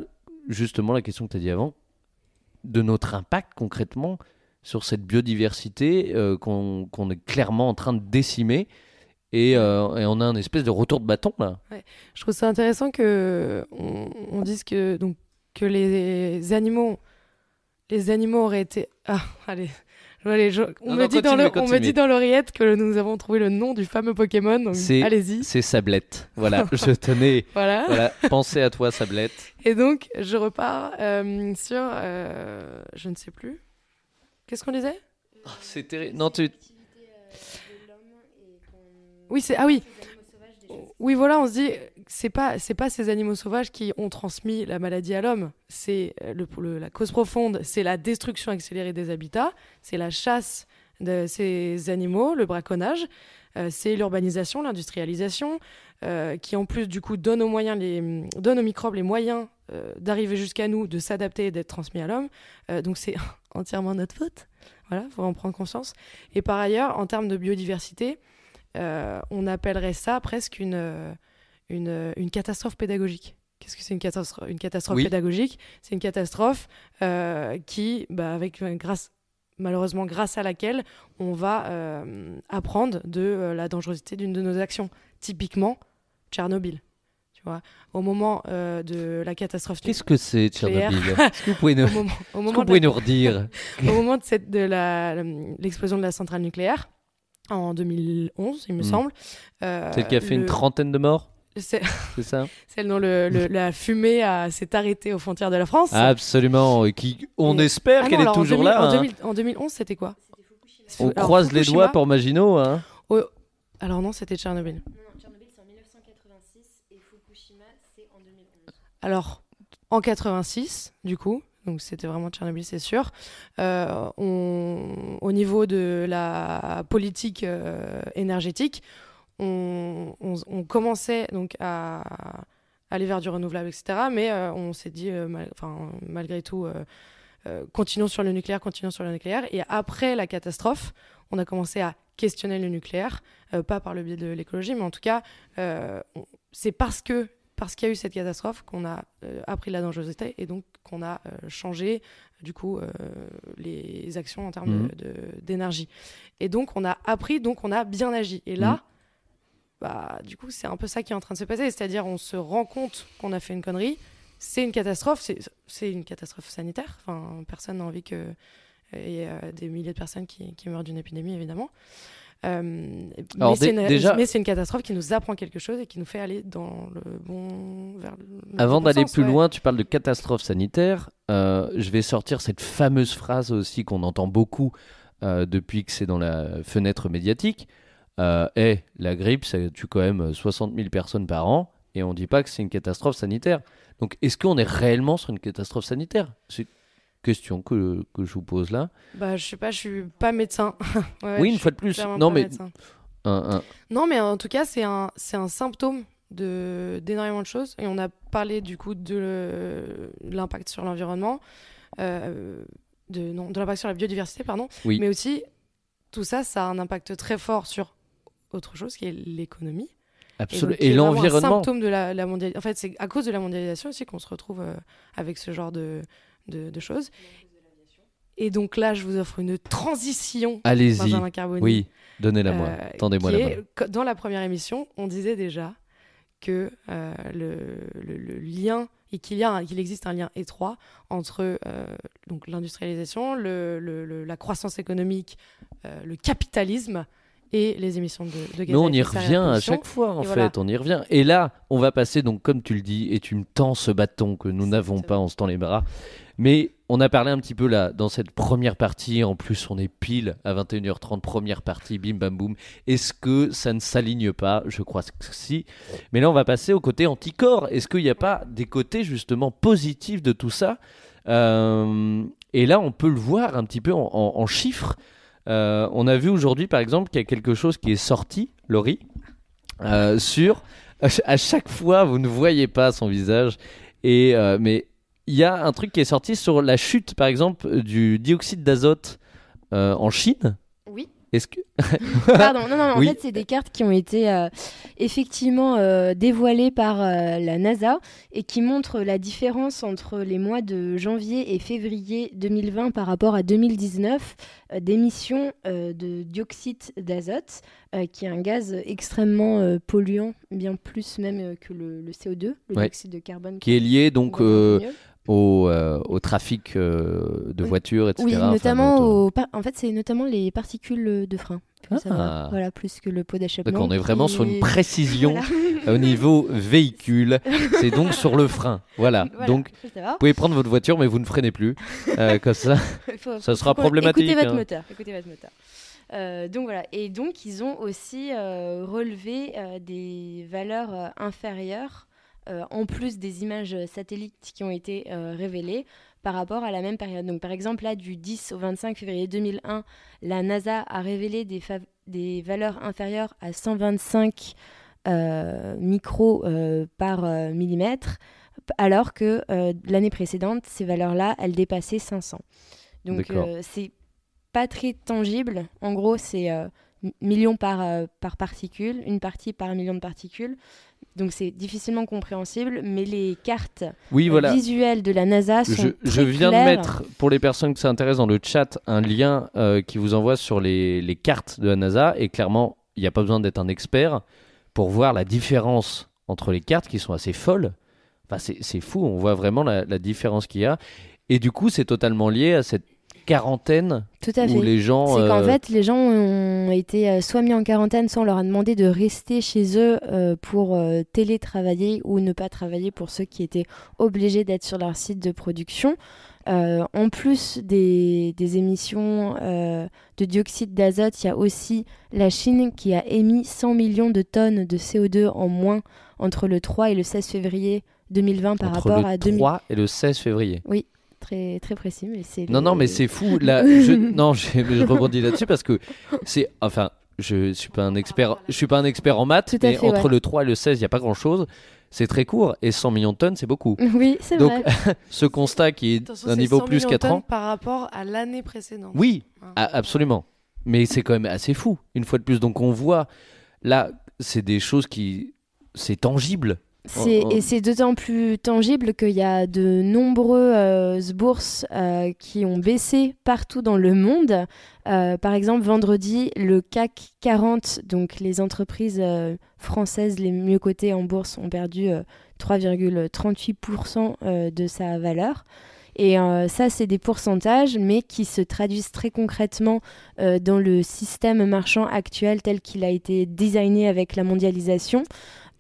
Speaker 1: justement la question que tu as dit avant de notre impact concrètement sur cette biodiversité euh, qu'on est clairement en train de décimer et, euh, et on a un espèce de retour de bâton là.
Speaker 2: Je trouve ça intéressant que on, on dise que donc que les animaux les animaux auraient été ah allez je gens- on
Speaker 1: Non,
Speaker 2: me
Speaker 1: non,
Speaker 2: dit
Speaker 1: continue,
Speaker 2: le on me dit dans l'oreillette que nous avons trouvé le nom du fameux Pokémon
Speaker 1: C'est-
Speaker 2: allez-y
Speaker 1: C'est Sablette. Voilà, je tenais.
Speaker 2: voilà.
Speaker 1: Voilà, pensez à toi Sablette.
Speaker 2: et donc je repars euh, sur euh, je ne sais plus qu'est-ce qu'on disait?
Speaker 1: C'est terrible. Non, tu.
Speaker 2: oui c'est ah oui Oui, voilà, on se dit, c'est pas, c'est pas ces animaux sauvages qui ont transmis la maladie à l'homme. C'est euh, le, le- la cause profonde, c'est la destruction accélérée des habitats, c'est la chasse de ces animaux, le braconnage, euh, c'est l'urbanisation, l'industrialisation, euh, qui en plus du coup donne aux moyens, les, donne aux microbes les moyens euh, d'arriver jusqu'à nous, de s'adapter et d'être transmis à l'homme. Donc c'est entièrement notre faute. Voilà, faut en prendre conscience. Et par ailleurs, en termes de biodiversité, euh, on appellerait ça presque une, euh, une, euh, une catastrophe pédagogique. Qu'est-ce que c'est une catastrophe, une catastrophe
Speaker 1: Oui.
Speaker 2: pédagogique? C'est une catastrophe euh, qui, bah, avec grâce, malheureusement grâce à laquelle on va euh, apprendre de la dangerosité d'une de nos actions. Typiquement, Tchernobyl. Tu vois, au moment euh, de la catastrophe
Speaker 1: Qu'est-ce que c'est. Tchernobyl Est-ce que vous pouvez nous,
Speaker 2: au moment, au moment
Speaker 1: vous pouvez
Speaker 2: la-
Speaker 1: nous redire
Speaker 2: au moment de, cette, de la, l'explosion de la centrale nucléaire en 2011, il me
Speaker 1: Mm.
Speaker 2: semble. euh,
Speaker 1: Celle qui a fait une trentaine de morts,
Speaker 2: c'est-
Speaker 1: c'est ça
Speaker 2: Celle dont le, le- la fumée a- s'est arrêtée aux frontières de la France.
Speaker 1: Absolument. Et qui, on espère
Speaker 2: Ah non,
Speaker 1: qu'elle est toujours
Speaker 2: 2000
Speaker 1: là.
Speaker 2: En,
Speaker 1: hein.
Speaker 2: 2000 en 2011, c'était quoi
Speaker 1: On
Speaker 2: Alors,
Speaker 1: croise les doigts pour Maginot. Hein.
Speaker 2: Alors non, c'était Tchernobyl.
Speaker 3: Non, non, Tchernobyl c'est en 1986 et Fukushima c'est en 2011.
Speaker 2: Alors, en 86, du coup, c'était vraiment Tchernobyl, c'est sûr, euh, au niveau de la politique euh, énergétique, on, commençait donc à aller vers du renouvelable, etc. Mais euh, on s'est dit, malgré tout, continuons sur le nucléaire, continuons sur le nucléaire. Et après la catastrophe, on a commencé à questionner le nucléaire, pas par le biais de l'écologie, mais en tout cas, c'est parce que parce qu'il y a eu cette catastrophe qu'on a euh, appris la dangerosité et donc qu'on a euh, changé du coup euh, les actions en termes de- d'énergie. Et donc on a appris, donc on a bien agi. Et là,
Speaker 1: Mhm.
Speaker 2: bah, du coup c'est un peu ça qui est en train de se passer, c'est-à-dire on se rend compte qu'on a fait une connerie, c'est une catastrophe, c'est- une catastrophe sanitaire, enfin personne n'a envie que euh, il y ait euh, des milliers de personnes qui, qui meurent d'une épidémie évidemment. Euh,
Speaker 1: Alors,
Speaker 2: mais c'est une,
Speaker 1: déjà-
Speaker 2: catastrophe qui nous apprend quelque chose et qui nous fait aller dans le bon vers le, le
Speaker 1: Avant
Speaker 2: bon
Speaker 1: d'aller plus
Speaker 2: ouais.
Speaker 1: loin, tu parles de catastrophe sanitaire. Euh, je vais sortir cette fameuse phrase aussi qu'on entend beaucoup euh, depuis que c'est dans la fenêtre médiatique. Euh, Eh, la grippe, ça tue quand même 60 000 personnes par an et on dit pas que c'est une catastrophe sanitaire. Donc, est-ce qu'on est réellement sur une catastrophe sanitaire? Question que, que je vous pose là.
Speaker 2: Bah, je sais pas, je suis pas médecin. Ouais,
Speaker 1: oui, une fois de plus. Non, mais
Speaker 2: médecin.
Speaker 1: un- un-
Speaker 2: Non, mais en tout cas, c'est un, c'est un symptôme de, d'énormément de choses. Et on a parlé du coup de le- l'impact sur l'environnement, euh, de, non, de l'impact sur la biodiversité, pardon.
Speaker 1: Oui.
Speaker 2: Mais aussi, tout ça, ça a un impact très fort sur autre chose qui est l'économie.
Speaker 1: absolu-
Speaker 2: donc, qui
Speaker 1: Et l'environnement.
Speaker 2: symptôme de la, la mondialisation. En fait, c'est à cause de la mondialisation aussi qu'on se retrouve euh, avec ce genre de, de, de choses. Et donc là, je vous offre une transition,
Speaker 1: Allez-y. Oui, donnez-la moi.
Speaker 2: Euh,
Speaker 1: Tendez-moi la main.
Speaker 2: Dans la première émission, on disait déjà que euh, le, le- le lien et qu'il y a qu'il existe un lien étroit entre euh, donc l'industrialisation, le, la croissance économique, le capitalisme et les émissions de, de gaz
Speaker 1: Mais on y revient à chaque fois, en
Speaker 2: Et
Speaker 1: fait,
Speaker 2: voilà.
Speaker 1: on y revient. Et là, on va passer, donc, comme tu le dis, et tu me tends ce bâton que nous n'avons pas, on se tend les bras. Mais on a parlé un petit peu là, dans cette première partie, en plus, on est pile à 21h30, première partie, bim bam boum. Est-ce que ça ne s'aligne pas? Je crois que si. Mais là, on va passer au côté anticorps. Est-ce qu'il n'y a pas des côtés, justement, positifs de tout ça? Euh, Et là, on peut le voir un petit peu en, chiffres. Euh, on a vu aujourd'hui, par exemple, qu'il y a quelque chose qui est sorti, Laurie, euh, sur à chaque fois, vous ne voyez pas son visage, et euh, mais il y a un truc qui est sorti sur la chute, par exemple, du dioxyde d'azote euh, en Chine.
Speaker 3: Oui.
Speaker 1: Est-ce que
Speaker 3: Pardon, non, non, en
Speaker 1: Oui.
Speaker 3: fait, c'est des cartes qui ont été euh, effectivement euh, dévoilées par la NASA et qui montrent la différence entre les mois de janvier et février 2020 par rapport à 2019 euh, d'émissions de dioxyde d'azote, qui est un gaz extrêmement polluant, bien plus même que le, le CO2, le
Speaker 1: Ouais.
Speaker 3: dioxyde de carbone.
Speaker 1: qui est lié donc au, euh, au trafic euh, de
Speaker 3: Oui.
Speaker 1: voitures, etc.
Speaker 3: Oui, notamment
Speaker 1: euh,
Speaker 3: au en fait, c'est notamment les particules de frein.
Speaker 1: Ah.
Speaker 3: Voilà, plus que le pot d'achoppement.
Speaker 1: Donc on est vraiment sur une précision
Speaker 3: Voilà.
Speaker 1: au niveau véhicule. C'est donc sur le frein. Voilà.
Speaker 3: Voilà,
Speaker 1: Donc vous pouvez prendre votre voiture, mais vous ne freinez plus. Euh, comme ça.
Speaker 3: Faut-
Speaker 1: Ça sera problématique,
Speaker 3: Écoutez votre
Speaker 1: hein.
Speaker 3: moteur. Écoutez votre moteur. Euh, donc voilà. Et donc ils ont aussi euh, relevé des valeurs inférieures euh, en plus des images satellites qui ont été euh, révélées par rapport à la même période. Donc par exemple là du 10 au 25 février 2001, la NASA a révélé des, valeurs inférieures à 125 euh, micros par millimètre, alors que l'année précédente, ces valeurs-là, elles dépassaient 500. Donc c'est pas très tangible. En gros, c'est millions par, par particule, une partie par million de particules. Donc c'est difficilement compréhensible, mais les cartes
Speaker 1: Oui,
Speaker 3: euh,
Speaker 1: voilà.
Speaker 3: visuelles de la NASA sont
Speaker 1: Je,
Speaker 3: très
Speaker 1: je viens
Speaker 3: claires.
Speaker 1: de mettre, pour les personnes qui s'intéressent dans le chat, un lien euh, qui vous envoie sur les, les cartes de la NASA. Et clairement, il n'y a pas besoin d'être un expert pour voir la différence entre les cartes qui sont assez folles. Enfin, c'est c'est fou, on voit vraiment la, la différence qu'il y a. Et du coup, c'est totalement lié à cette quarantaine
Speaker 3: Tout à fait.
Speaker 1: où les gens.
Speaker 3: C'est qu'en
Speaker 1: euh,
Speaker 3: fait, les gens ont été euh, soit mis en quarantaine, soit on leur a demandé de rester chez eux euh, pour euh, télétravailler ou ne pas travailler pour ceux qui étaient obligés d'être sur leur site de production. En plus des, des émissions de dioxyde d'azote, il y a aussi la Chine qui a émis 100 millions de tonnes de CO2 en moins entre le 3 et le 16 février 2020 par
Speaker 1: entre
Speaker 3: rapport
Speaker 1: le
Speaker 3: à 2000.
Speaker 1: 3 et le 16 février.
Speaker 3: Très, très précis, mais c'est.
Speaker 1: Non,
Speaker 3: le-
Speaker 1: non, mais c'est fou. Là, je, non, je, je rebondis là-dessus parce que c'est. Enfin, je suis pas un expert. Je suis pas un expert en maths, mais
Speaker 3: fait,
Speaker 1: entre
Speaker 3: ouais.
Speaker 1: le 3 et le 16, il y a pas grand-chose. C'est très court et 100 millions de tonnes, c'est beaucoup.
Speaker 3: Oui, c'est
Speaker 1: Donc,
Speaker 3: vrai.
Speaker 1: Ce constat qui est d'un niveau
Speaker 2: 100
Speaker 1: plus
Speaker 2: millions de
Speaker 1: 4
Speaker 2: tonnes
Speaker 1: ans.
Speaker 2: par rapport à l'année précédente.
Speaker 1: Oui,
Speaker 2: Hein.
Speaker 1: a- absolument. Mais c'est quand même assez fou, une fois de plus. Donc on voit, là, c'est des choses qui. C'est tangible.
Speaker 3: C'est-
Speaker 1: Oh, oh.
Speaker 3: Et c'est d'autant plus tangible qu'il y a de nombreuses bourses euh, qui ont baissé partout dans le monde. Euh, par exemple, vendredi, le CAC 40, donc les entreprises euh, françaises les mieux cotées en bourse, ont perdu euh, 3,38% euh, de sa valeur. Et euh, ça, c'est des pourcentages, mais qui se traduisent très concrètement euh, dans le système marchand actuel tel qu'il a été designé avec la mondialisation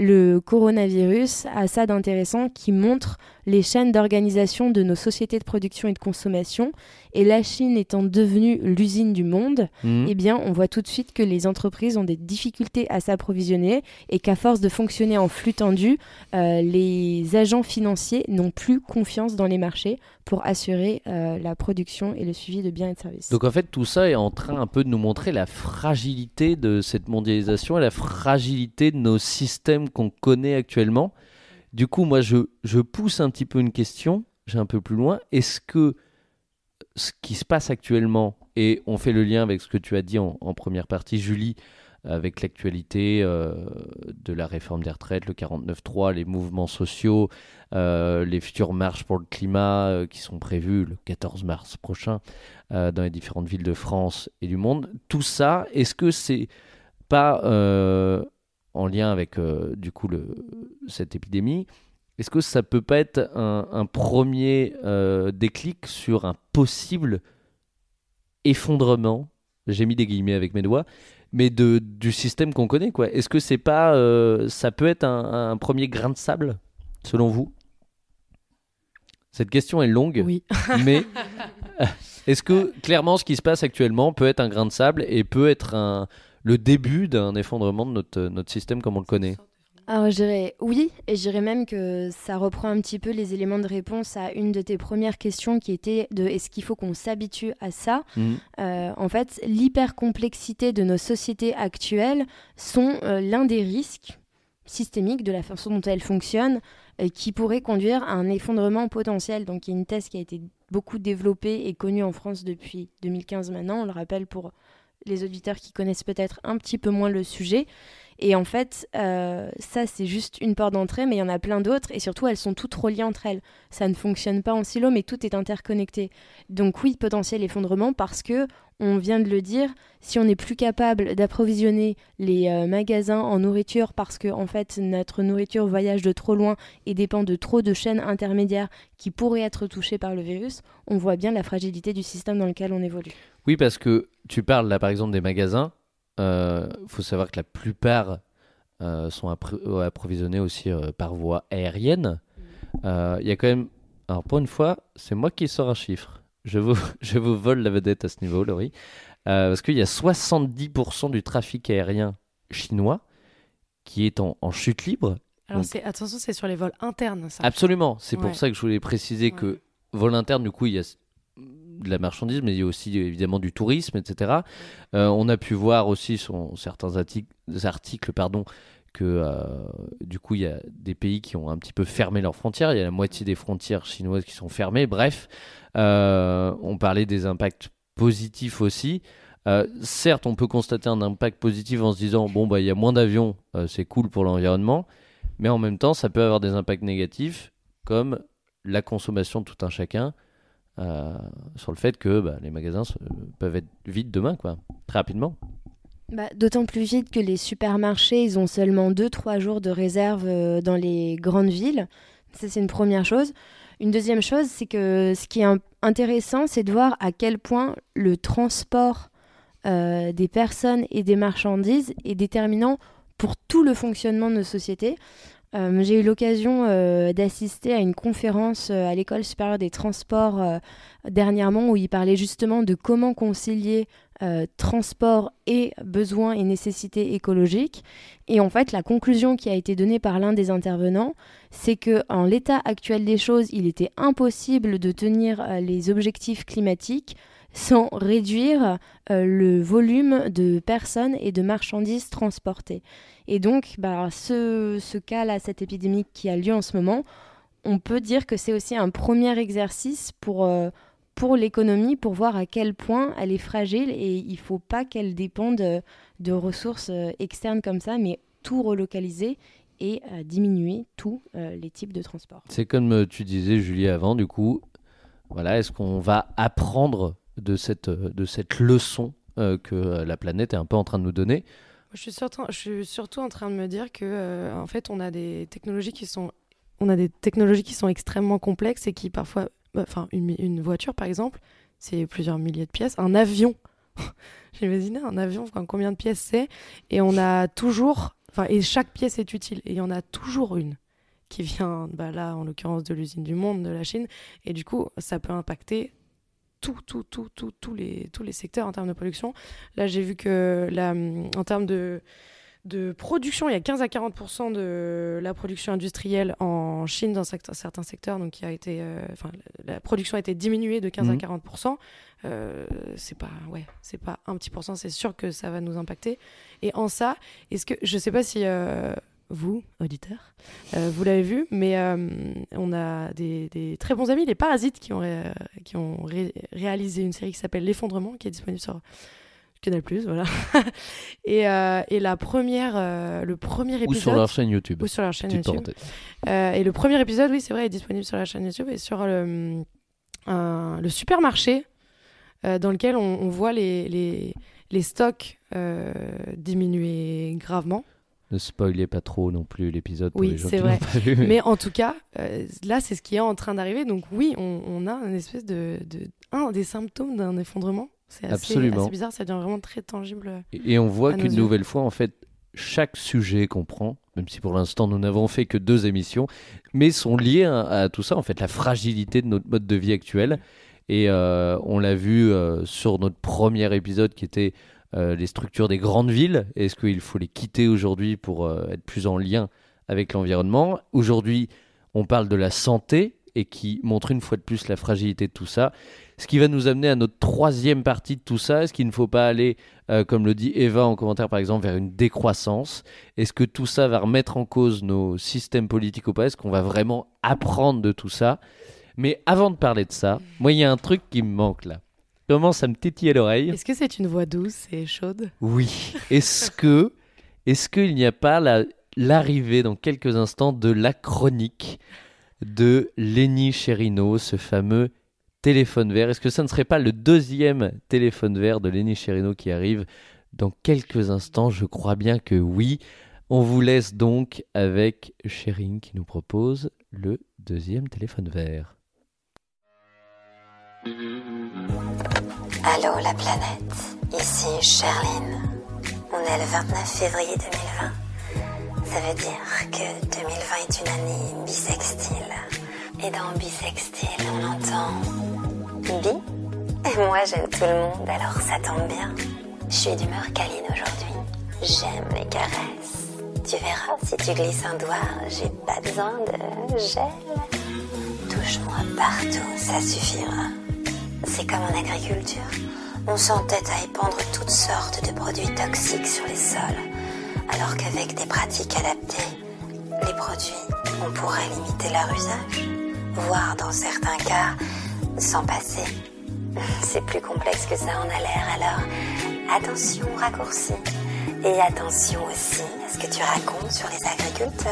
Speaker 3: le coronavirus a ça d'intéressant qui montre les chaînes d'organisation de nos sociétés de production et de consommation. Et la Chine étant devenue l'usine du monde,
Speaker 1: Mhm.
Speaker 3: eh bien, on voit tout de suite que les entreprises ont des difficultés à s'approvisionner et qu'à force de fonctionner en flux tendu, euh, les agents financiers n'ont plus confiance dans les marchés pour assurer euh, la production et le suivi de biens et de services.
Speaker 1: Donc en fait, tout ça est en train un peu de nous montrer la fragilité de cette mondialisation et la fragilité de nos systèmes qu'on connaît actuellement. Du coup, moi, je, pousse un petit peu une question, j'ai un peu plus loin. Est-ce que ce qui se passe actuellement, et on fait le lien avec ce que tu as dit en, première partie, Julie, avec l'actualité euh, de la réforme des retraites, le 49.3, les mouvements sociaux, euh, les futures marches pour le climat euh, qui sont prévues le 14 mars prochain dans les différentes villes de France et du monde. Tout ça, est-ce que c'est pas en lien avec euh, du coup le, cette épidémie Est-ce que ça peut pas être un, un premier euh, déclic sur un possible effondrement J'ai mis des guillemets avec mes doigts, mais de, du système qu'on connaît quoi? Est-ce que c'est pas euh, ça peut être un, un premier grain de sable selon vous? Cette question est longue
Speaker 2: Oui.
Speaker 1: mais est-ce que clairement ce qui se passe actuellement peut être un grain de sable et peut être un, le début d'un effondrement de notre, notre système comme on le connaît
Speaker 3: Alors je dirais oui, et je dirais même que ça reprend un petit peu les éléments de réponse à une de tes premières questions qui était de est-ce qu'il faut qu'on s'habitue à ça
Speaker 1: Mhm.
Speaker 3: Euh, En fait, l'hypercomplexité de nos sociétés actuelles sont euh, l'un des risques systémiques de la façon dont elles fonctionnent euh, qui pourrait conduire à un effondrement potentiel. Donc il y a une thèse qui a été beaucoup développée et connue en France depuis 2015 maintenant, on le rappelle pour les auditeurs qui connaissent peut-être un petit peu moins le sujet. Et en fait, euh, ça, c'est juste une porte d'entrée, mais il y en a plein d'autres, et surtout, elles sont toutes reliées entre elles. Ça ne fonctionne pas en silo, mais tout est interconnecté. Donc oui, potentiel effondrement, parce que, on vient de le dire, si on n'est plus capable d'approvisionner les euh, magasins en nourriture, parce que, en fait, notre nourriture voyage de trop loin et dépend de trop de chaînes intermédiaires qui pourraient être touchées par le virus, on voit bien la fragilité du système dans lequel on évolue.
Speaker 1: Oui, parce que tu parles là par exemple des magasins. Il faut savoir que la plupart euh, sont appro- approvisionnés aussi euh, par voie aérienne. Euh, Il y a quand même. Alors pour une fois, c'est moi qui sors un chiffre. Je vous, je vous vole la vedette à ce niveau, Laurie. Euh, parce qu'il y a 70% du trafic aérien chinois qui est en, en chute libre.
Speaker 2: Alors,
Speaker 1: Donc-
Speaker 2: attention, c'est sur les vols internes, ça.
Speaker 1: Absolument. C'est pour ça que je voulais préciser
Speaker 2: Ouais.
Speaker 1: que vol interne, du coup, il y a de la marchandise, mais il y a aussi évidemment du tourisme, etc. Euh, on a pu voir aussi sur certains articles, pardon, que euh, du coup, il y a des pays qui ont un petit peu fermé leurs frontières. Il y a la moitié des frontières chinoises qui sont fermées. Bref, euh, on parlait des impacts positifs aussi. Certes, on peut constater un impact positif en se disant bon bah il y a moins d'avions, c'est cool pour l'environnement, mais en même temps, ça peut avoir des impacts négatifs comme la consommation de tout un chacun euh, sur le fait que bah, les magasins peuvent être vides demain, quoi, très rapidement.
Speaker 3: Bah, D'autant plus vite que les supermarchés, ils ont seulement 2-3 jours de réserve euh, dans les grandes villes. Ça, c'est une première chose. Une deuxième chose, c'est que ce qui est intéressant, c'est de voir à quel point le transport euh, des personnes et des marchandises est déterminant pour tout le fonctionnement de nos sociétés. Euh, J'ai eu l'occasion euh, d'assister à une conférence euh, à l'école supérieure des transports dernièrement où il parlait justement de comment concilier transport et besoins et nécessités écologiques. Et en fait, la conclusion qui a été donnée par l'un des intervenants, c'est que en l'état actuel des choses, il était impossible de tenir les objectifs climatiques sans réduire euh, le volume de personnes et de marchandises transportées. Et donc, bah, ce, cas-là, cette épidémie qui a lieu en ce moment, on peut dire que c'est aussi un premier exercice pour, euh, pour l'économie, pour voir à quel point elle est fragile et il ne faut pas qu'elle dépende euh, de ressources externes comme ça, mais tout relocaliser et diminuer tous les types de transport.
Speaker 1: C'est comme tu disais, Julie, avant, du coup, voilà, est-ce qu'on va apprendre de cette, euh, de cette leçon euh, que euh, la planète est un peu en train de nous donner.
Speaker 2: Je suis, surtout, en train de me dire que en fait on a des technologies qui sont on a des technologies qui sont extrêmement complexes et qui parfois bah, enfin une, voiture par exemple c'est plusieurs milliers de pièces. Un avion. J'imaginais un avion combien de pièces c'est? Et on a toujours enfin et chaque pièce est utile. Et il y en a toujours une qui vient bah, là en l'occurrence de l'usine du monde de la Chine. Et du coup ça peut impacter tout, tout, tout, tout, tous les, tous les secteurs en termes de production. Là, j'ai vu que la, en termes de, de production, il y a 15 à 40% de la production industrielle en Chine dans certains secteurs, donc qui a été, euh, enfin, la production a été diminuée de 15 à
Speaker 1: Mhm.
Speaker 2: 40 euh, C'est pas, ouais, c'est pas un petit pourcent, c'est sûr que ça va nous impacter. Et en ça, est-ce que, je sais pas si euh, vous, auditeurs, euh, vous l'avez vu, mais euh, on a des, des très bons amis, les Parasites, qui ont, ré- qui ont ré- réalisé une série qui s'appelle L'effondrement, qui est disponible sur Canal+, voilà. et, euh, et la première, euh, le premier épisode...
Speaker 1: ou sur leur chaîne YouTube
Speaker 2: ou sur leur chaîne
Speaker 1: Petite
Speaker 2: YouTube. Euh, et le premier épisode, oui, c'est vrai, est disponible sur la chaîne YouTube et sur le, supermarché euh, dans lequel on, on voit les, les, les stocks euh, diminuer gravement.
Speaker 1: Ne spoilez pas trop non plus l'épisode pour
Speaker 2: Oui,
Speaker 1: les gens
Speaker 2: c'est
Speaker 1: qui
Speaker 2: vrai.
Speaker 1: l'ont pas vu. mais-
Speaker 2: Mais en tout cas, euh, là, c'est ce qui est en train d'arriver. Donc oui, on, on a une espèce de, de un des symptômes d'un effondrement. C'est assez, bizarre, ça devient vraiment très tangible.
Speaker 1: Et on voit qu'une nouvelle fois, en fait, chaque sujet qu'on prend, même si pour l'instant nous n'avons fait que deux émissions, mais sont liés à, à tout ça, en fait, la fragilité de notre mode de vie actuel. Et euh, on l'a vu euh, sur notre premier épisode qui était les structures des grandes villes. Est-ce qu'il faut les quitter aujourd'hui pour euh, être plus en lien avec l'environnement? Aujourd'hui, on parle de la santé et qui montre une fois de plus la fragilité de tout ça. Ce qui va nous amener à notre troisième partie de tout ça. Est-ce qu'il ne faut pas aller, euh, comme le dit Eva en commentaire par exemple, vers une décroissance? Est-ce que tout ça va remettre en cause nos systèmes politiques ou pas? Est-ce qu'on va vraiment apprendre de tout ça? Mais avant de parler de ça, moi il y a un truc qui me manque là. Commence à me tétiller l'oreille.
Speaker 2: Est-ce que c'est une voix douce et chaude?
Speaker 1: Oui. Est-ce que, est-ce qu'il n'y a pas la- l'arrivée dans quelques instants de la chronique de Lenny Cherino, ce fameux téléphone vert? Est-ce que ça ne serait pas le deuxième téléphone vert de Lenny Cherino qui arrive dans quelques instants? Je crois bien que oui. On vous laisse donc avec Chérine qui nous propose le deuxième téléphone vert.
Speaker 6: Allô la planète, ici Sherline. On est le 29 février 2020. Ça veut dire que 2020 est une année bisextile. Et dans bisextile, on entend bi. Et moi j'aime tout le monde, alors ça tombe bien. Je suis d'humeur câline aujourd'hui. J'aime les caresses. Tu verras, si tu glisses un doigt, j'ai pas besoin de gel. Touche-moi partout, ça suffira. C'est comme en agriculture. On s'entête à épandre toutes sortes de produits toxiques sur les sols, alors qu'avec des pratiques adaptées, les produits, on pourrait limiter leur usage, voire dans certains cas, s'en passer. C'est plus complexe que ça en a l'air, alors attention aux raccourcis. Et attention aussi à ce que tu racontes sur les agriculteurs.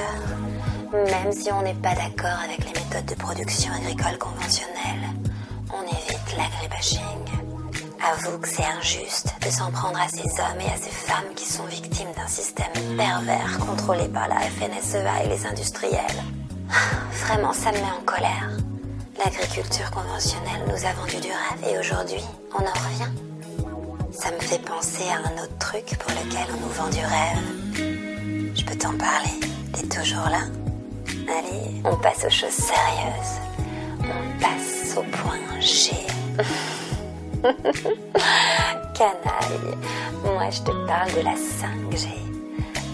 Speaker 6: Même si on n'est pas d'accord avec les méthodes de production agricole conventionnelles, on évite l'agribashing. Avoue que c'est injuste de s'en prendre à ces hommes et à ces femmes qui sont victimes d'un système pervers contrôlé par la FNSEA et les industriels. Vraiment, ça me met en colère. L'agriculture conventionnelle nous a vendu du rêve et aujourd'hui, on en revient. Ça me fait penser à un autre truc pour lequel on nous vend du rêve. Je peux t'en parler, t'es toujours là Allez, on passe aux choses sérieuses. On passe au point G. Canaille, moi je te parle de la 5G.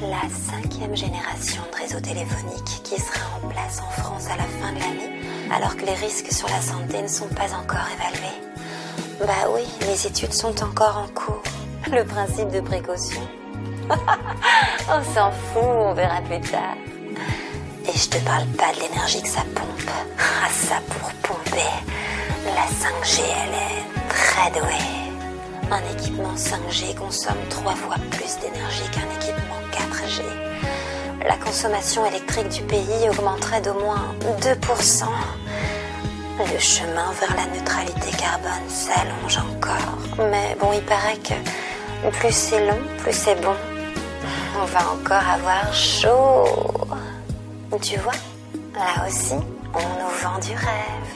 Speaker 6: La cinquième génération de réseau téléphonique qui sera en place en France à la fin de l'année, alors que les risques sur la santé ne sont pas encore évalués. Bah oui, les études sont encore en cours. Le principe de précaution. on s'en fout, on verra plus tard. Et je te parle pas de l'énergie que ça pompe. Ah, ça pour pomper. La 5G, elle est très douée. Un équipement 5G consomme trois fois plus d'énergie qu'un équipement 4G. La consommation électrique du pays augmenterait d'au moins 2%. Le chemin vers la neutralité carbone s'allonge encore. Mais bon, il paraît que plus c'est long, plus c'est bon. On va encore avoir chaud. Tu vois, là aussi, on nous vend du rêve.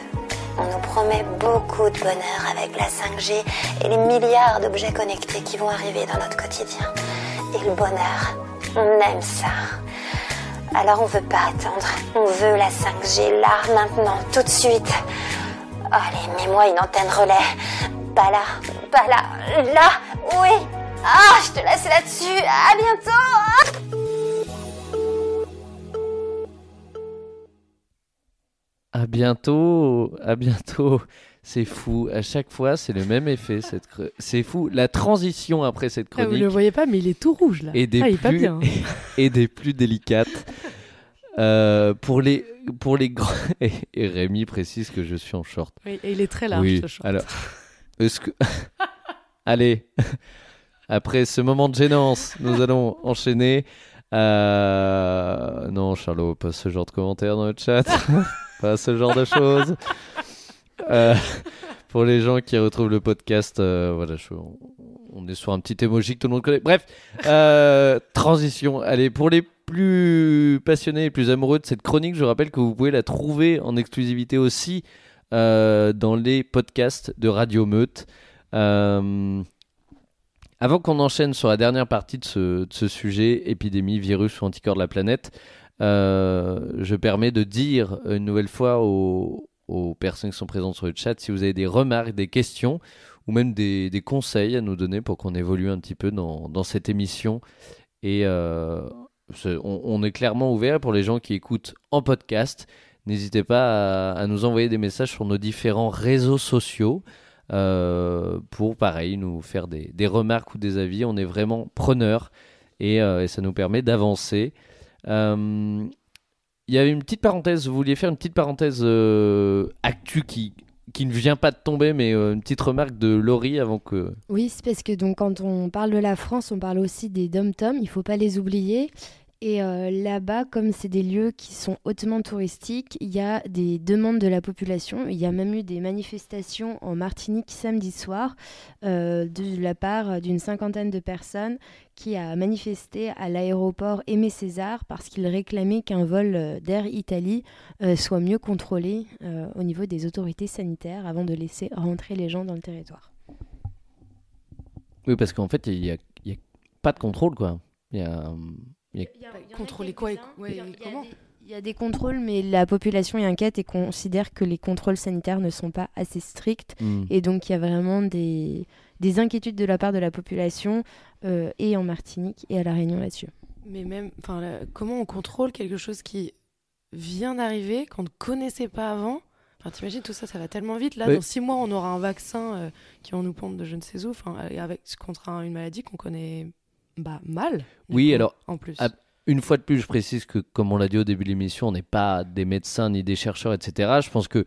Speaker 6: On nous promet beaucoup de bonheur avec la 5G et les milliards d'objets connectés qui vont arriver dans notre quotidien. Et le bonheur, on aime ça. Alors on veut pas attendre. On veut la 5G là, maintenant, tout de suite. Allez, mets-moi une antenne relais. Pas là, pas là, là, oui. Ah, je te laisse là-dessus. À bientôt.
Speaker 1: À bientôt, à bientôt. C'est fou. À chaque fois, c'est le même effet. Cette cre- C'est fou. La transition après cette
Speaker 2: Ah, Vous
Speaker 1: chronique
Speaker 2: le voyez pas, mais il est tout rouge là.
Speaker 1: et des
Speaker 2: ah, il est pas
Speaker 1: plus
Speaker 2: bien.
Speaker 1: et des plus délicates. Euh, pour les pour les grands et, et Rémi précise que je suis en short.
Speaker 2: Oui, et il est très large
Speaker 1: oui.
Speaker 2: ce short.
Speaker 1: Alors, est-ce que allez après ce moment de gênance, nous allons enchaîner. Euh, Non, Charlot, pas ce genre de commentaires dans le chat, pas ce genre de choses. Euh, pour les gens qui retrouvent le podcast, euh, voilà, je- on, est sur un petit emoji que tout le monde connaît. Bref, euh, transition. Allez, pour les plus passionnés et plus amoureux de cette chronique, je rappelle que vous pouvez la trouver en exclusivité aussi dans les podcasts de Radio Meute. Avant qu'on enchaîne sur la dernière partie de ce, de ce sujet, épidémie, virus ou anticorps de la planète, je permets de dire une nouvelle fois aux, personnes qui sont présentes sur le chat si vous avez des remarques, des questions ou même des, conseils à nous donner pour qu'on évolue un petit peu dans, cette émission et euh, on, est clairement ouvert pour les gens qui écoutent en podcast. N'hésitez pas à, nous envoyer des messages sur nos différents réseaux sociaux euh, pour, pareil, nous faire des, remarques ou des avis. On est vraiment preneurs euh, et ça nous permet d'avancer. Euh, Il y a une petite parenthèse, vous vouliez faire une petite parenthèse euh, actu qui, qui ne vient pas de tomber, mais euh, une petite remarque de Laurie avant que...
Speaker 3: Oui, c'est parce que donc quand on parle de la France, on parle aussi des dom-toms, il faut pas les oublier. Et euh, là-bas, comme c'est des lieux qui sont hautement touristiques, il y a des demandes de la population. Il y a même eu des manifestations en Martinique samedi soir euh, de la part d'une cinquantaine de personnes qui a manifesté à l'aéroport Aimé César parce qu'ils réclamaient qu'un vol euh, d'Air Italie soit mieux contrôlé au niveau des autorités sanitaires avant de laisser rentrer les gens dans le territoire.
Speaker 1: Oui, parce qu'en fait, il n'y a pas de contrôle, quoi. Il y a...
Speaker 2: Contrôler quoi et- ouais, et comment
Speaker 3: Il y a des contrôles, mais la population est inquiète et considère que les contrôles sanitaires ne sont pas assez stricts.
Speaker 1: Hmm.
Speaker 3: Et donc, il y a vraiment des, des inquiétudes de la part de la population, euh, et en Martinique et à La Réunion là-dessus.
Speaker 2: Mais même, enfin, là, comment on contrôle quelque chose qui vient d'arriver, qu'on ne connaissait pas avant? Enfin, t'imagines tout ça, ça va tellement vite. Là,
Speaker 1: Oui.
Speaker 2: dans six mois, on aura un vaccin euh, qui va nous pondre de je ne sais où, enfin, et avec contre un- une maladie qu'on connaît bah, mal.
Speaker 1: Oui,
Speaker 2: coup,
Speaker 1: alors,
Speaker 2: en plus.
Speaker 1: Une fois de plus, je précise que, comme on l'a dit au début de l'émission, on n'est pas des médecins ni des chercheurs, etc. Je pense que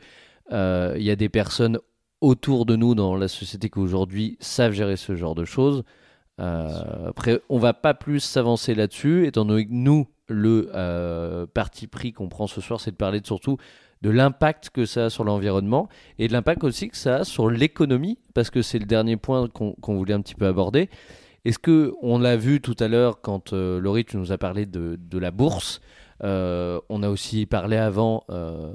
Speaker 1: euh, il y a des personnes autour de nous dans la société qui aujourd'hui savent gérer ce genre de choses. Euh, après, on va pas plus s'avancer là-dessus, étant donné que nous, le euh, parti pris qu'on prend ce soir, c'est de parler de, surtout de l'impact que ça a sur l'environnement et de l'impact aussi que ça a sur l'économie, parce que c'est le dernier point qu'on qu'on voulait un petit peu aborder. Est-ce que on l'a vu tout à l'heure quand euh, Laurie nous as parlé de, la bourse, euh, on a aussi parlé avant euh,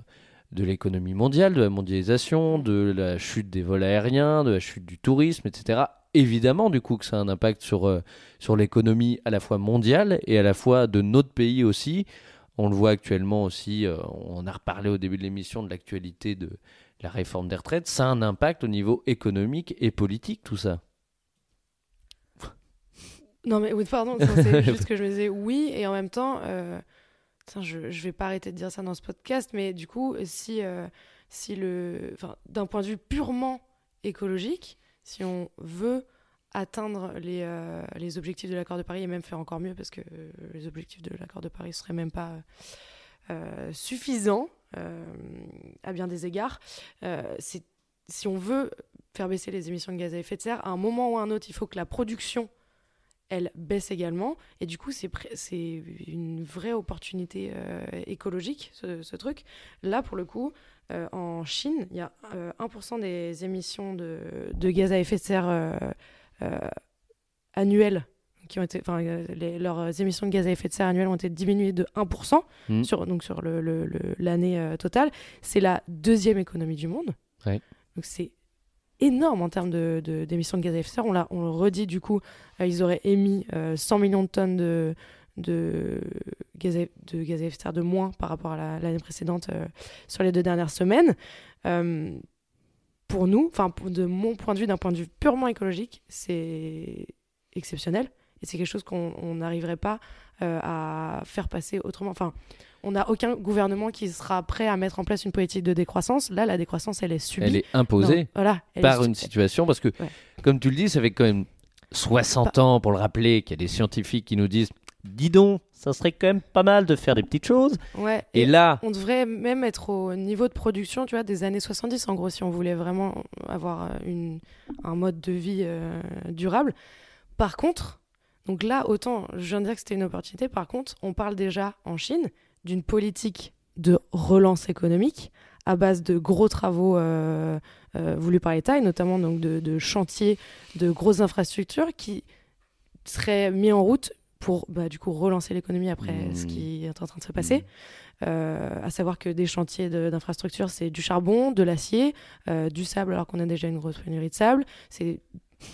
Speaker 1: de l'économie mondiale, de la mondialisation, de la chute des vols aériens, de la chute du tourisme, etc. Évidemment, du coup, que ça a un impact sur, sur l'économie à la fois mondiale et à la fois de notre pays aussi. On le voit actuellement aussi, on a reparlé au début de l'émission de l'actualité de la réforme des retraites. Ça a un impact au niveau économique et politique, tout ça.
Speaker 2: Non, mais oui, pardon, c'est juste que je me disais oui, et en même temps, euh, tiens, je, je vais pas arrêter de dire ça dans ce podcast, mais du coup, si, euh, si le. D'un point de vue purement écologique, si on veut atteindre les, euh, les objectifs de l'accord de Paris et même faire encore mieux parce que les objectifs de l'accord de Paris seraient même pas suffisants à bien des égards. Si on veut faire baisser les émissions de gaz à effet de serre, à un moment ou à un autre, il faut que la production elle baisse également. Et du coup, c'est une vraie opportunité euh, écologique, ce, ce truc. Là, pour le coup, euh, en Chine, il y a euh, 1% des émissions de, de gaz à effet de serre euh, annuelles qui ont été, les- leurs émissions de gaz à effet de serre annuelles ont été diminuées de 1%
Speaker 1: Mhm.
Speaker 2: sur, donc sur le- le- le- l'année totale. C'est la deuxième économie du monde.
Speaker 1: Ouais.
Speaker 2: Donc c'est énorme en termes de- de- d'émissions de, gaz à effet de serre. On, on le redit du coup, euh, ils auraient émis euh, 100 millions de tonnes de, de, gaz, à, de gaz à effet de serre de moins par rapport à la- l'année précédente euh, sur les deux dernières semaines. Euh, pour nous, enfin de mon point de vue, d'un point de vue purement écologique, c'est exceptionnel. Et c'est quelque chose qu'on on n'arriverait pas euh, à faire passer autrement. Enfin, on n'a aucun gouvernement qui sera prêt à mettre en place une politique de décroissance. Là, la décroissance, elle est subie.
Speaker 1: Elle est imposée.
Speaker 2: Non, voilà, elle
Speaker 1: par une situation parce que,
Speaker 2: Ouais.
Speaker 1: comme tu le dis, ça fait quand même 60 ans pour le rappeler qu'il y a des scientifiques qui nous disent dis donc, ça serait quand même pas mal de faire des petites choses.
Speaker 2: Ouais,
Speaker 1: Et là,
Speaker 2: on devrait même être au niveau de production, tu vois, des années 70, en gros, si on voulait vraiment avoir une, un mode de vie euh, durable. Par contre, donc là, autant, je viens de dire que c'était une opportunité, par contre, on parle déjà en Chine d'une politique de relance économique à base de gros travaux euh, euh, voulus par l'État, et notamment donc de, de chantiers, de grosses infrastructures qui seraient mis en route pour bah, du coup relancer l'économie après
Speaker 1: Mmh.
Speaker 2: ce qui est en train de se passer. Euh, à savoir que des chantiers de- d'infrastructures, c'est du charbon, de l'acier, du sable, alors qu'on a déjà une grosse pénurie de sable. C'est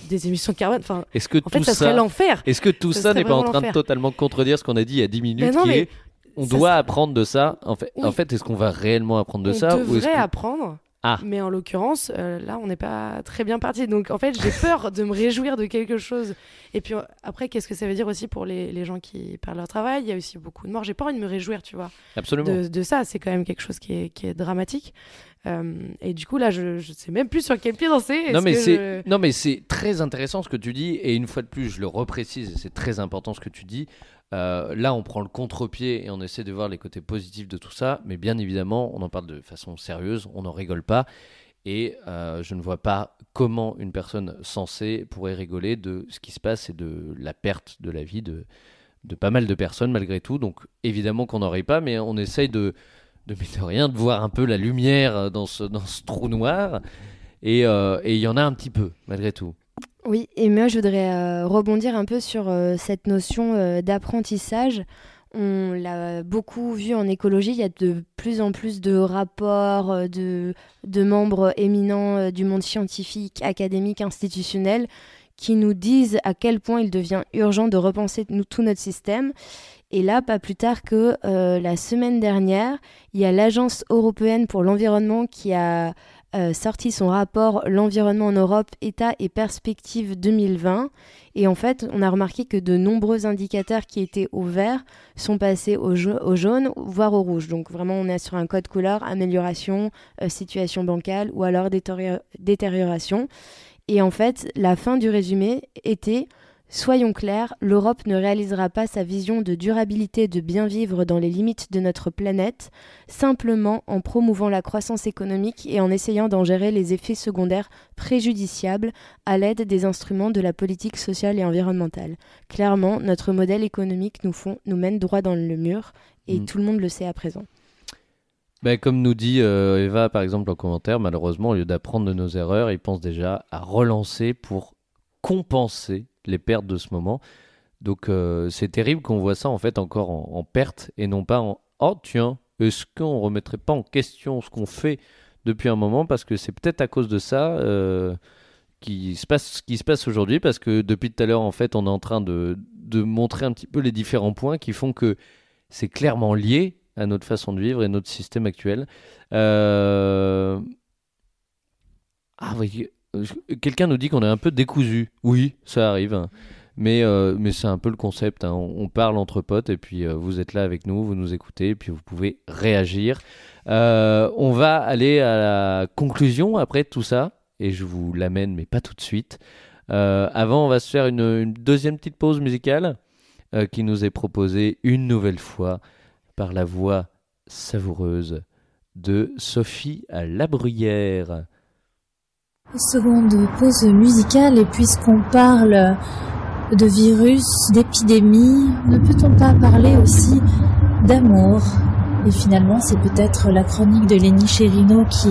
Speaker 2: des émissions de carbone. Enfin,
Speaker 1: est-ce que
Speaker 2: en fait,
Speaker 1: tout
Speaker 2: ça serait
Speaker 1: ça,
Speaker 2: l'enfer.
Speaker 1: est-ce que tout ça n'est pas en train de totalement contredire ce qu'on a dit il y a 10 minutes,
Speaker 2: Ben non,
Speaker 1: qui
Speaker 2: mais
Speaker 1: est on
Speaker 2: ça
Speaker 1: doit
Speaker 2: serait-
Speaker 1: apprendre de ça. En fait,
Speaker 2: Oui.
Speaker 1: en fait, est-ce qu'on va réellement apprendre de
Speaker 2: on
Speaker 1: ça ou
Speaker 2: devrait
Speaker 1: qu'on-
Speaker 2: apprendre
Speaker 1: Ah.
Speaker 2: Mais en l'occurrence, euh, là, on n'est pas très bien parti. Donc, en fait, j'ai peur de me réjouir de quelque chose. Et puis, après, qu'est-ce que ça veut dire aussi pour les, les gens qui perdent leur travail? Il y a aussi beaucoup de morts. J'ai pas envie de me réjouir, tu vois,
Speaker 1: Absolument.
Speaker 2: de, de ça. C'est quand même quelque chose qui est, qui est dramatique. Euh, et du coup, là, je, je sais même plus sur quel pied danser.
Speaker 1: Non mais, c'est,
Speaker 2: je-
Speaker 1: non mais c'est très intéressant ce que tu dis et une fois de plus je le reprécise et c'est très important ce que tu dis. Euh, là on prend le contre-pied et on essaie de voir les côtés positifs de tout ça mais bien évidemment on en parle de façon sérieuse, on n'en rigole pas et euh, je ne vois pas comment une personne sensée pourrait rigoler de ce qui se passe et de la perte de la vie de, de pas mal de personnes malgré tout donc évidemment qu'on n'en rit pas mais on essaye de de rien de voir un peu la lumière dans ce, dans ce trou noir et euh, et il y en a un petit peu, malgré tout.
Speaker 3: Oui, et moi je voudrais euh, rebondir un peu sur euh, cette notion euh, d'apprentissage. On l'a beaucoup vu en écologie, il y a de plus en plus de rapports euh, de, de membres éminents euh, du monde scientifique, académique, institutionnel, qui nous disent à quel point il devient urgent de repenser tout notre système. Et là, pas plus tard que euh, la semaine dernière, il y a l'Agence européenne pour l'environnement qui a euh, sorti son rapport L'environnement en Europe, État et perspectives 2020. Et en fait, on a remarqué que de nombreux indicateurs qui étaient au vert sont passés au, jau- au jaune, voire au rouge. Donc vraiment, on est sur un code couleur, amélioration, euh, situation bancale ou alors détéri- détérioration. Et en fait, la fin du résumé était Soyons clairs, l'Europe ne réalisera pas sa vision de durabilité de bien vivre dans les limites de notre planète simplement en promouvant la croissance économique et en essayant d'en gérer les effets secondaires préjudiciables à l'aide des instruments de la politique sociale et environnementale. Clairement, notre modèle économique nous, font, nous mène droit dans le mur et
Speaker 1: Mm.
Speaker 3: tout le monde le sait à présent.
Speaker 1: Ben, comme nous dit euh, Eva, par exemple, en commentaire, malheureusement, au lieu d'apprendre de nos erreurs, ils pensent déjà à relancer pour compenser les pertes de ce moment. Donc, euh, c'est terrible qu'on voit ça, en fait, encore en, perte et non pas en « Oh, tiens, est-ce qu'on remettrait pas en question ce qu'on fait depuis un moment ?» Parce que c'est peut-être à cause de ça euh, qui se passe, ce qui se passe aujourd'hui, parce que depuis tout à l'heure, en fait, on est en train de, de montrer un petit peu les différents points qui font que c'est clairement lié à notre façon de vivre et notre système actuel. Euh, Ah oui, quelqu'un nous dit qu'on est un peu décousu. Oui, ça arrive. hein. Mais, euh, mais c'est un peu le concept. hein. On, parle entre potes et puis euh, vous êtes là avec nous, vous nous écoutez et puis vous pouvez réagir. Euh, on va aller à la conclusion après tout ça et je vous l'amène, mais pas tout de suite. Euh, avant, on va se faire une, deuxième petite pause musicale euh, qui nous est proposée une nouvelle fois par la voix savoureuse de Sophie à la Bruyère.
Speaker 4: Seconde pause musicale et puisqu'on parle de virus, d'épidémie, ne peut-on pas parler aussi d'amour? Et finalement, c'est peut-être la chronique de Lenny Cherino qui,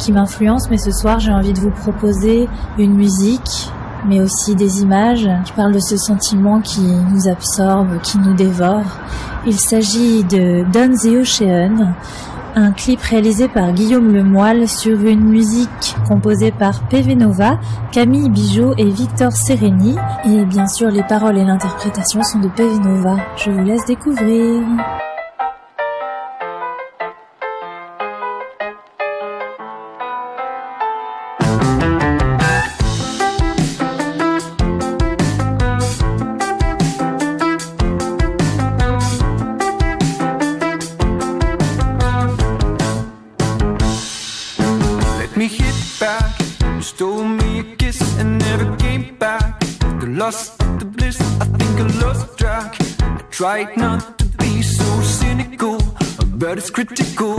Speaker 4: qui m'influence, mais ce soir, j'ai envie de vous proposer une musique, mais aussi des images qui parlent de ce sentiment qui nous absorbe, qui nous dévore. Il s'agit de Don the Ocean, un clip réalisé par Guillaume Lemoyle sur une musique composée par PV Camille Bijot et Victor Sereni. Et bien sûr, les paroles et l'interprétation sont de PV. Je vous laisse découvrir.
Speaker 7: critical.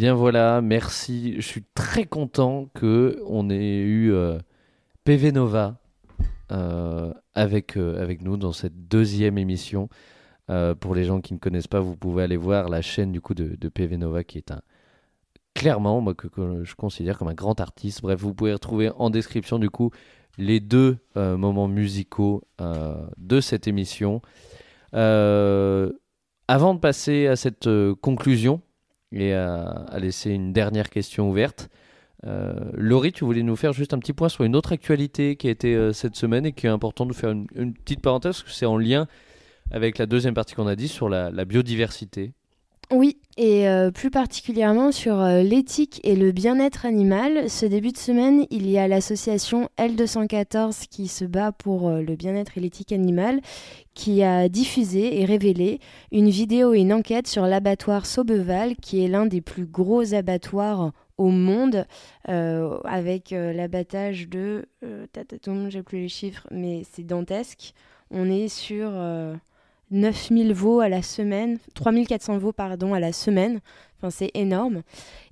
Speaker 1: Bien voilà, merci. Je suis très content que on ait eu euh, PV Nova euh, avec, euh, avec nous dans cette deuxième émission. Euh, pour les gens qui ne connaissent pas, vous pouvez aller voir la chaîne du coup de, PV Nova qui est un clairement moi que, je considère comme un grand artiste. Bref, vous pouvez retrouver en description du coup les deux moments musicaux de cette émission. Avant de passer à cette conclusion et à, à laisser une dernière question ouverte, euh, Laurie, tu voulais nous faire juste un petit point sur une autre actualité qui a été euh, cette semaine et qui est important de faire une, petite parenthèse parce que c'est en lien avec la deuxième partie qu'on a dit sur la biodiversité.
Speaker 3: Oui, et euh, plus particulièrement sur euh, l'éthique et le bien-être animal. Ce début de semaine, il y a l'association L214 qui se bat pour euh, le bien-être et l'éthique animale, qui a diffusé et révélé une vidéo et une enquête sur l'abattoir Saubeval, qui est l'un des plus gros abattoirs au monde, avec l'abattage de... Tatatoum, j'ai plus les chiffres, mais c'est dantesque. On est sur... euh, 9000 veaux à la semaine, 3400 veaux pardon à la semaine. C'est énorme.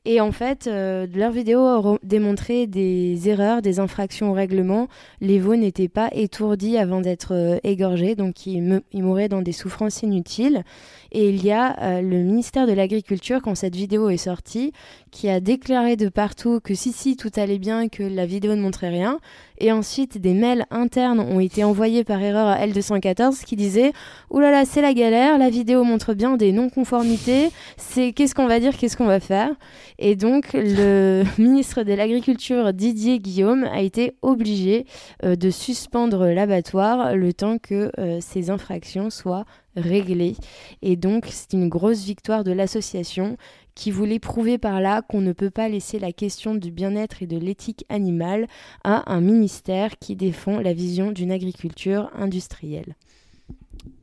Speaker 3: Et en fait, euh, leurs vidéos ont démontré des erreurs, des infractions au règlement. Les veaux n'étaient pas étourdis avant d'être euh, égorgés, donc ils, ils mouraient dans des souffrances inutiles. Et il y a euh, le ministère de l'Agriculture, quand cette vidéo est sortie, qui a déclaré de partout que si, si, tout allait bien, que la vidéo ne montrait rien. Et ensuite, des mails internes ont été envoyés par erreur à L214 qui disaient Ouh là là, c'est la galère, la vidéo montre bien des non-conformités, qu'est-ce qu'on va dire, qu'est-ce qu'on va faire Et donc, le ministre de l'Agriculture, Didier Guillaume, a été obligé euh, de suspendre l'abattoir le temps que euh, ces infractions soient réglées. Et donc, c'est une grosse victoire de l'association qui voulait prouver par là qu'on ne peut pas laisser la question du bien-être et de l'éthique animale à un ministère qui défend la vision d'une agriculture industrielle.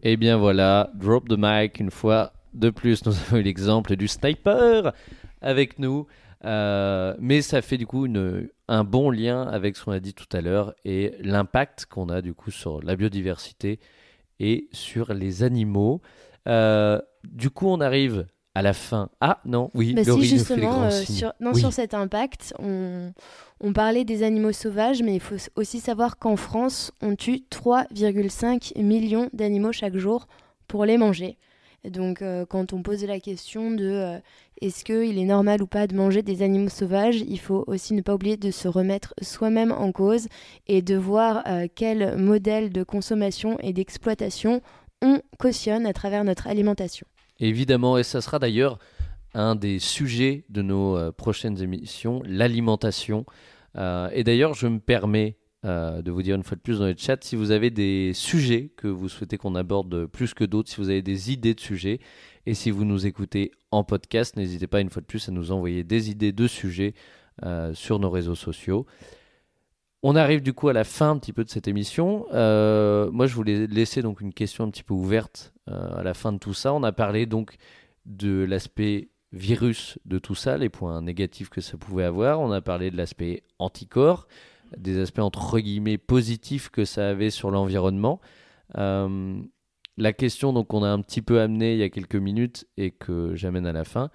Speaker 1: Eh bien voilà, drop the mic une fois de plus. Nous avons eu l'exemple du sniper avec nous. Euh, mais ça fait du coup une- un bon lien avec ce qu'on a dit tout à l'heure et l'impact qu'on a du coup sur la biodiversité et sur les animaux. Euh, du coup, on arrive à la fin. Ah non, oui,
Speaker 3: Bah si,
Speaker 1: Laurie nous fait les
Speaker 3: justement,
Speaker 1: grands
Speaker 3: euh, sur, non,
Speaker 1: Oui.
Speaker 3: sur cet impact, on, on parlait des animaux sauvages, mais il faut aussi savoir qu'en France, on tue 3,5 millions d'animaux chaque jour pour les manger. Donc, euh, quand on pose la question de euh, est-ce qu'il est normal ou pas de manger des animaux sauvages, il faut aussi ne pas oublier de se remettre soi-même en cause et de voir euh, quel modèle de consommation et d'exploitation on cautionne à travers notre alimentation.
Speaker 1: Évidemment, et ça sera d'ailleurs un des sujets de nos euh, prochaines émissions, l'alimentation. Et d'ailleurs, je me permets euh, de vous dire une fois de plus dans le chat si vous avez des sujets que vous souhaitez qu'on aborde plus que d'autres, si vous avez des idées de sujets. Et si vous nous écoutez en podcast, n'hésitez pas une fois de plus à nous envoyer des idées de sujets euh, sur nos réseaux sociaux. On arrive du coup à la fin un petit peu de cette émission. Euh, moi, je voulais laisser donc une question un petit peu ouverte à la fin de tout ça. On a parlé donc de l'aspect virus de tout ça, les points négatifs que ça pouvait avoir. On a parlé de l'aspect anticorps, des aspects entre guillemets positifs que ça avait sur l'environnement. Euh, la question donc on a un petit peu amené il y a quelques minutes et que j'amène à la fin,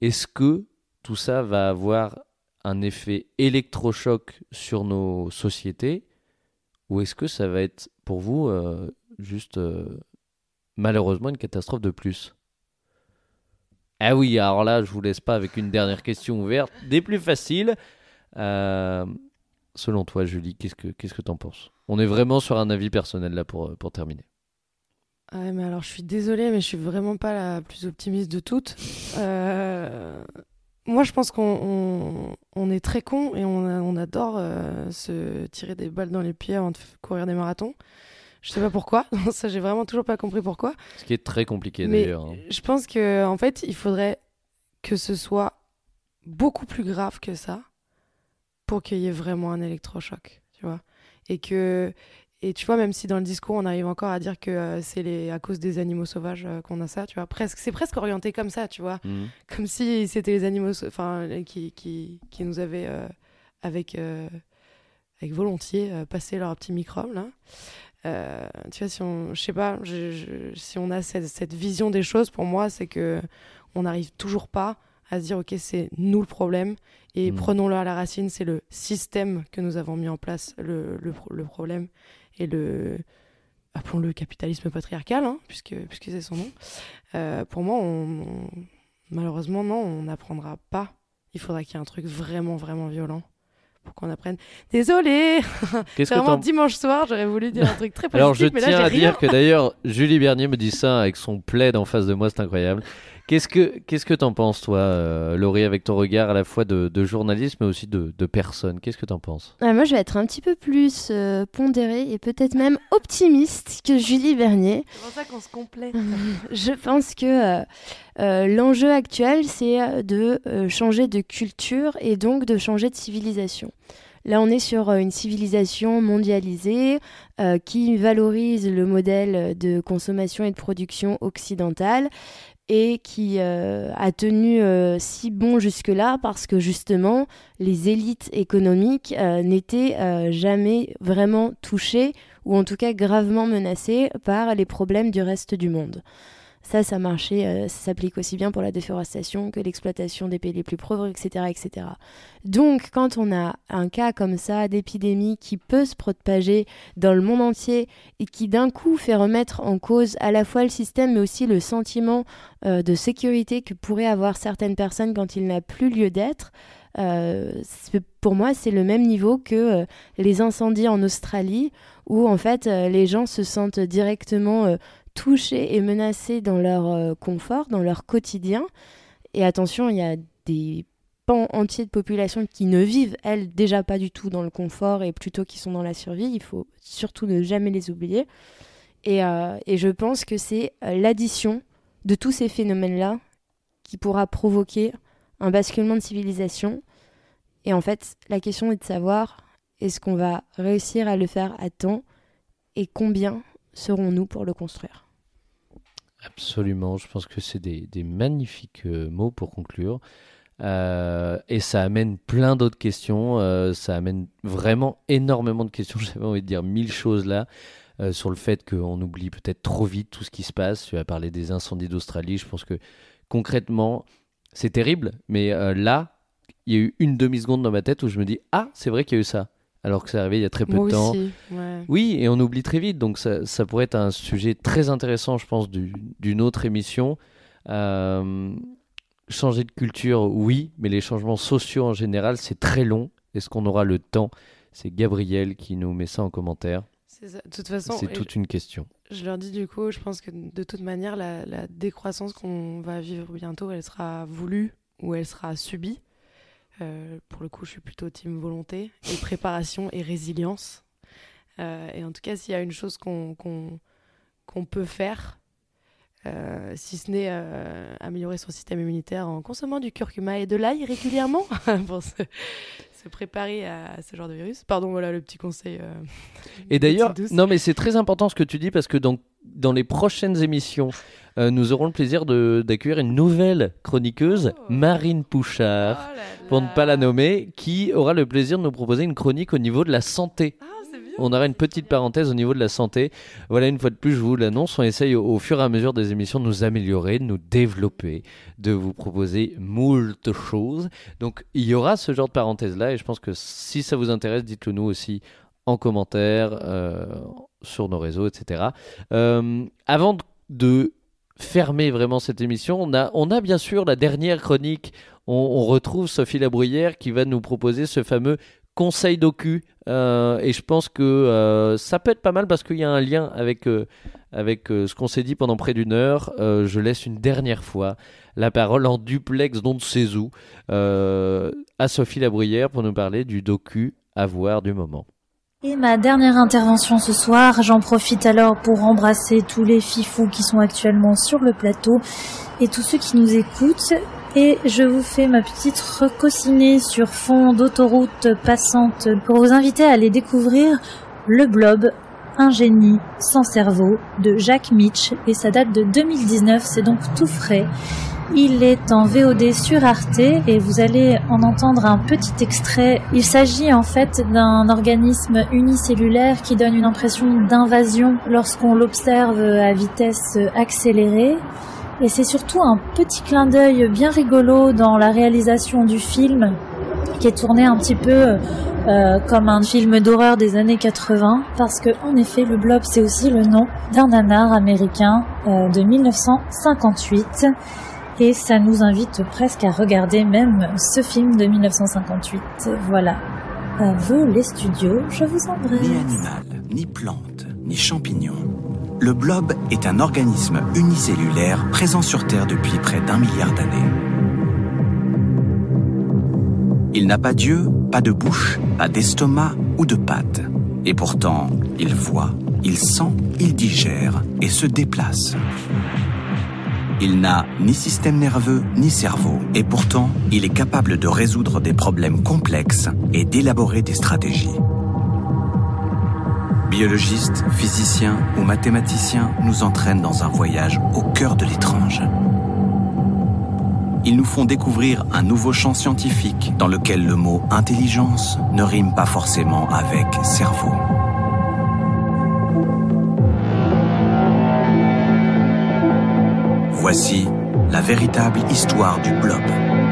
Speaker 1: est-ce que tout ça va avoir un effet électrochoc sur nos sociétés ou est-ce que ça va être pour vous euh, juste euh, malheureusement une catastrophe de plus? Ah oui, alors là je vous laisse pas avec une dernière question ouverte, des plus faciles. Selon toi Julie, qu'est-ce que qu'est-ce que t'en penses? On est vraiment sur un avis personnel là pour, pour terminer.
Speaker 2: Ouais, mais alors je suis désolée, mais je suis vraiment pas la plus optimiste de toutes. Euh, Moi, je pense qu'on on, on est très con et on, a- on adore euh, se tirer des balles dans les pieds avant de courir des marathons. Je sais pas pourquoi. Ça, j'ai vraiment toujours pas compris pourquoi.
Speaker 1: Ce qui est très compliqué d'ailleurs. hein.
Speaker 2: je pense que en fait, il faudrait que ce soit beaucoup plus grave que ça pour qu'il y ait vraiment un électrochoc, tu vois. Et que et tu vois même si dans le discours on arrive encore à dire que euh, c'est les à cause des animaux sauvages euh, qu'on a ça, tu vois. Presque c'est presque orienté comme ça, tu vois.
Speaker 1: Mhm.
Speaker 2: Comme si c'était les animaux enfin qui, qui qui nous avaient euh, avec avec volontiers passé leur petit microbe là. Euh, tu vois, si on, je sais pas, je- je- si on a cette, cette vision des choses, pour moi, c'est que on n'arrive toujours pas à se dire, ok, c'est nous le problème et
Speaker 1: Mm.
Speaker 2: prenons-le à la racine. C'est le système que nous avons mis en place le, le, pro- le problème et le appelons-le capitalisme patriarcal, hein, puisque puisque c'est son nom. Euh, pour moi, on, on- malheureusement, non, on n'apprendra pas. Il faudra qu'il y ait un truc vraiment, vraiment violent pour qu'on apprenne. Désolé, c'est vraiment dimanche soir, j'aurais voulu dire un truc très positif,
Speaker 1: Alors je
Speaker 2: mais là
Speaker 1: tiens
Speaker 2: j'ai
Speaker 1: à
Speaker 2: rien.
Speaker 1: dire que d'ailleurs Julie Bernier me dit ça avec son plaid en face de moi, c'est incroyable. Qu'est-ce que qu'est-ce que t'en penses toi, euh, Laurie, avec ton regard à la fois de, de journaliste mais aussi de, de personne? Qu'est-ce que t'en penses?
Speaker 3: Ah, moi, je vais être un petit peu plus euh, pondérée et peut-être même optimiste que Julie Bernier.
Speaker 2: C'est pour ça qu'on se complète.
Speaker 3: Je pense que euh, euh, l'enjeu actuel, c'est euh, de euh, changer de culture et donc de changer de civilisation. Là, on est sur euh, une civilisation mondialisée euh, qui valorise le modèle de consommation et de production occidentale et qui euh, a tenu euh, si bon jusque-là parce que justement les élites économiques euh, n'étaient jamais vraiment touchées ou en tout cas gravement menacées par les problèmes du reste du monde. Ça, ça marchait, euh, ça s'applique aussi bien pour la déforestation que l'exploitation des pays les plus pauvres, etc., etc. Donc, quand on a un cas comme ça d'épidémie qui peut se propager dans le monde entier et qui d'un coup fait remettre en cause à la fois le système mais aussi le sentiment euh, de sécurité que pourraient avoir certaines personnes quand il n'a plus lieu d'être, euh, pour moi, c'est le même niveau que les incendies en Australie où en fait les gens se sentent directement touchés et menacés dans leur euh, confort, dans leur quotidien. Et attention, il y a des pans entiers de population qui ne vivent, elles, déjà pas du tout dans le confort et plutôt qui sont dans la survie. Il faut surtout ne jamais les oublier. Et, euh, et je pense que c'est euh, l'addition de tous ces phénomènes-là qui pourra provoquer un basculement de civilisation. Et en fait, la question est de savoir est-ce qu'on va réussir à le faire à temps et combien serons-nous pour le construire?
Speaker 1: Absolument, je pense que c'est des, des magnifiques euh, mots pour conclure. Euh, et ça amène plein d'autres questions. euh, ça amène vraiment énormément de questions. J'avais envie de dire mille choses là. sur le fait qu'on oublie peut-être trop vite tout ce qui se passe. Tu as parlé des incendies d'Australie. Je pense que concrètement, c'est terrible. Mais là, il y a eu une demi-seconde dans ma tête où je me dis Ah, c'est vrai qu'il y a eu ça. Alors que c'est arrivé il y a très peu
Speaker 2: Moi
Speaker 1: de temps.
Speaker 2: aussi, ouais.
Speaker 1: Oui, et on oublie très vite, donc ça, ça pourrait être un sujet très intéressant, je pense, du- d'une autre émission. Euh, changer de culture, oui, mais les changements sociaux en général, c'est très long. Est-ce qu'on aura le temps? C'est Gabriel qui nous met ça en commentaire.
Speaker 2: C'est ça. De toute façon,
Speaker 1: C'est
Speaker 2: et
Speaker 1: toute une question.
Speaker 2: je leur dis du coup, je pense que de toute manière, la, la décroissance qu'on va vivre bientôt, elle sera voulue ou elle sera subie. Euh, pour le coup, je suis plutôt team volonté et préparation et résilience. Euh, et en tout cas, s'il y a une chose qu'on peut faire, euh, si ce n'est euh, améliorer son système immunitaire en consommant du curcuma et de l'ail régulièrement pour se, se préparer à ce genre de virus. Pardon, voilà le petit conseil. euh,
Speaker 1: Et d'ailleurs, non mais c'est très important ce que tu dis parce que dans, dans les prochaines émissions, nous aurons le plaisir d'accueillir une nouvelle chroniqueuse,
Speaker 2: Oh.
Speaker 1: Marine Pouchard,
Speaker 2: Oh là
Speaker 1: pour ne pas la nommer, qui aura le plaisir de nous proposer une chronique au niveau de la santé.
Speaker 2: Ah.
Speaker 1: On aura une petite parenthèse au niveau de la santé. Voilà, une fois de plus, je vous l'annonce, on essaye au, fur et à mesure des émissions de nous améliorer, de nous développer, de vous proposer moult choses. Donc, il y aura ce genre de parenthèse-là, et je pense que si ça vous intéresse, dites-le nous aussi en commentaire, euh, sur nos réseaux, etc. Euh, avant de- fermer vraiment cette émission, on a, bien sûr la dernière chronique. On, on retrouve Sophie Labruyère qui va nous proposer ce fameux conseil docu. Euh, et je pense que euh, ça peut être pas mal parce qu'il y a un lien avec, euh, avec ce qu'on s'est dit pendant près d'une heure. Je laisse une dernière fois la parole en duplex d'on ne sait où euh, à Sophie Labruyère pour nous parler du docu à voir du moment.
Speaker 4: Et ma dernière intervention ce soir, j'en profite alors pour embrasser tous les fifous qui sont actuellement sur le plateau et tous ceux qui nous écoutent. Et je vous fais ma petite recocinée sur fond d'autoroute passante pour vous inviter à aller découvrir Le Blob, un génie sans cerveau de Jacques Mitch et ça date de 2019, c'est donc tout frais. Il est en VOD sur Arte et vous allez en entendre un petit extrait. Il s'agit en fait d'un organisme unicellulaire qui donne une impression d'invasion lorsqu'on l'observe à vitesse accélérée. Et c'est surtout un petit clin d'œil bien rigolo dans la réalisation du film qui est tourné un petit peu euh, comme un film d'horreur des années 80 parce que en effet le blob c'est aussi le nom d'un nanar américain euh, de 1958 et ça nous invite presque à regarder même ce film de 1958. Voilà. À vous les studios, je vous embrasse.
Speaker 8: Ni animal, ni plante, ni champignon. Le blob est un organisme unicellulaire présent sur Terre depuis près d'un milliard d'années. Il n'a pas d'yeux, pas de bouche, pas d'estomac ou de pattes. Et pourtant, il voit, il sent, il digère et se déplace. Il n'a ni système nerveux ni cerveau, et pourtant, il est capable de résoudre des problèmes complexes et d'élaborer des stratégies. Biologistes, physiciens ou mathématiciens nous entraînent dans un voyage au cœur de l'étrange. Ils nous font découvrir un nouveau champ scientifique dans lequel le mot intelligence ne rime pas forcément avec cerveau. Voici la véritable histoire du blob.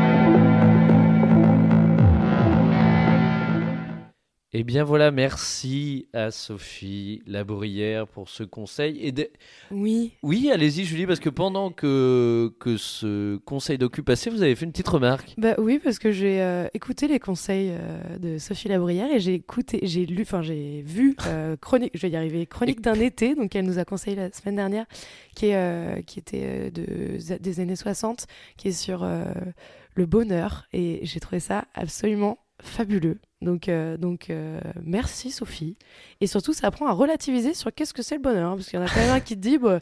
Speaker 1: Eh bien voilà, merci à Sophie Labourière pour ce conseil. Et de-
Speaker 2: Oui.
Speaker 1: Oui, allez-y Julie, parce que pendant que, que ce conseil docu passait, vous avez fait une petite remarque.
Speaker 2: Bah oui, parce que j'ai euh, écouté les conseils euh, de Sophie Labrière et j'ai écouté, j'ai lu, enfin j'ai vu euh, chronique, je vais y arriver, chronique d'un été, donc elle nous a conseillé la semaine dernière, qui est qui était de, des années 60, qui est sur le bonheur et j'ai trouvé ça absolument fabuleux. Donc euh, donc euh, merci Sophie et surtout ça apprend à relativiser sur qu'est-ce que c'est le bonheur, hein, parce qu'il y en a quand même un qui te dit bah,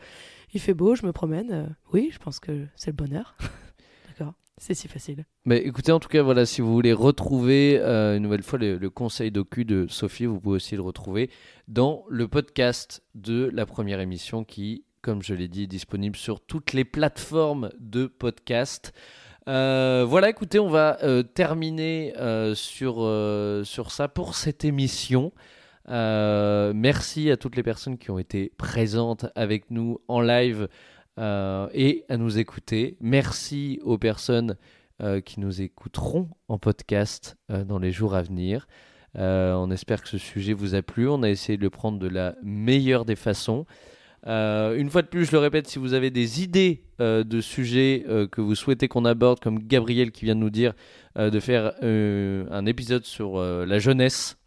Speaker 2: il fait beau, je me promène, Euh, oui, je pense que c'est le bonheur. D'accord, c'est si facile.
Speaker 1: Mais écoutez, en tout cas, voilà, si vous voulez retrouver une nouvelle fois le, le conseil docu de Sophie, vous pouvez aussi le retrouver dans le podcast de la première émission qui, comme je l'ai dit, est disponible sur toutes les plateformes de podcast. Euh, voilà, écoutez, on va euh, terminer euh, sur, sur ça pour cette émission. Merci à toutes les personnes qui ont été présentes avec nous en live et à nous écouter. Merci aux personnes qui nous écouteront en podcast dans les jours à venir. On espère que ce sujet vous a plu. On a essayé de le prendre de la meilleure des façons. Euh, une fois de plus, je le répète, si vous avez des idées euh, de sujets euh, que vous souhaitez qu'on aborde, comme Gabriel qui vient de nous dire de faire un épisode sur la jeunesse,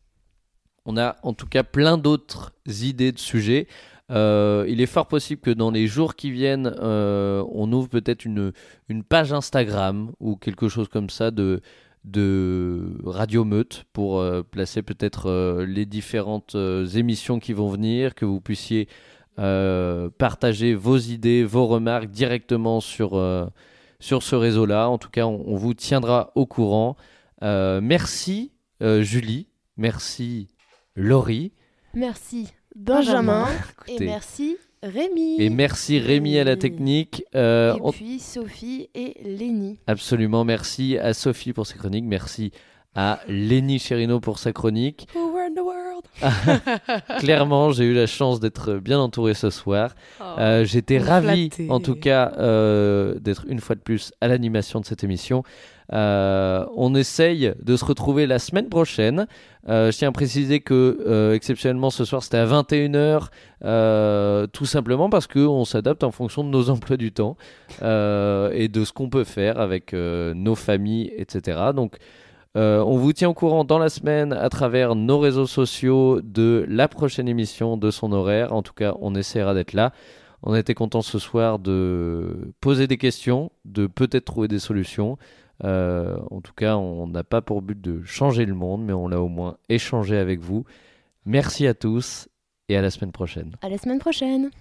Speaker 1: on a en tout cas plein d'autres idées de sujets. Il est fort possible que dans les jours qui viennent, on ouvre peut-être une, page Instagram ou quelque chose comme ça de, de Radio Meute pour placer peut-être les différentes émissions qui vont venir, que vous puissiez euh, partager vos idées, vos remarques directement sur, euh, sur ce réseau-là. En tout cas, on, on vous tiendra au courant. Euh, merci euh, Julie, merci Laurie.
Speaker 3: Merci Benjamin. Et
Speaker 1: Écoutez,
Speaker 3: merci Rémi.
Speaker 1: et merci Rémi à la technique. Euh,
Speaker 3: Et
Speaker 1: on-
Speaker 3: puis Sophie et Lénie.
Speaker 1: Absolument, merci à Sophie pour ses chroniques, merci à Lenny Cherino pour sa chronique.
Speaker 2: The world
Speaker 1: Clairement, j'ai eu la chance d'être bien entouré ce soir.
Speaker 2: Oh.
Speaker 1: Euh, J'étais ravi, en tout cas, euh, d'être une fois de plus à l'animation de cette émission. Euh, on essaye de se retrouver la semaine prochaine. Euh, je tiens à préciser que, euh, exceptionnellement, ce soir, c'était à 21h, euh, tout simplement parce qu'on s'adapte en fonction de nos emplois du temps et de ce qu'on peut faire avec nos familles, etc. Donc, euh, on vous tient au courant dans la semaine à travers nos réseaux sociaux de la prochaine émission, de son horaire. En tout cas, on essaiera d'être là. On été content ce soir de poser des questions, de peut-être trouver des solutions. Euh, en tout cas, on n'a pas pour but de changer le monde, mais on l'a au moins échangé avec vous. Merci à tous et à la semaine prochaine.
Speaker 3: À la semaine prochaine.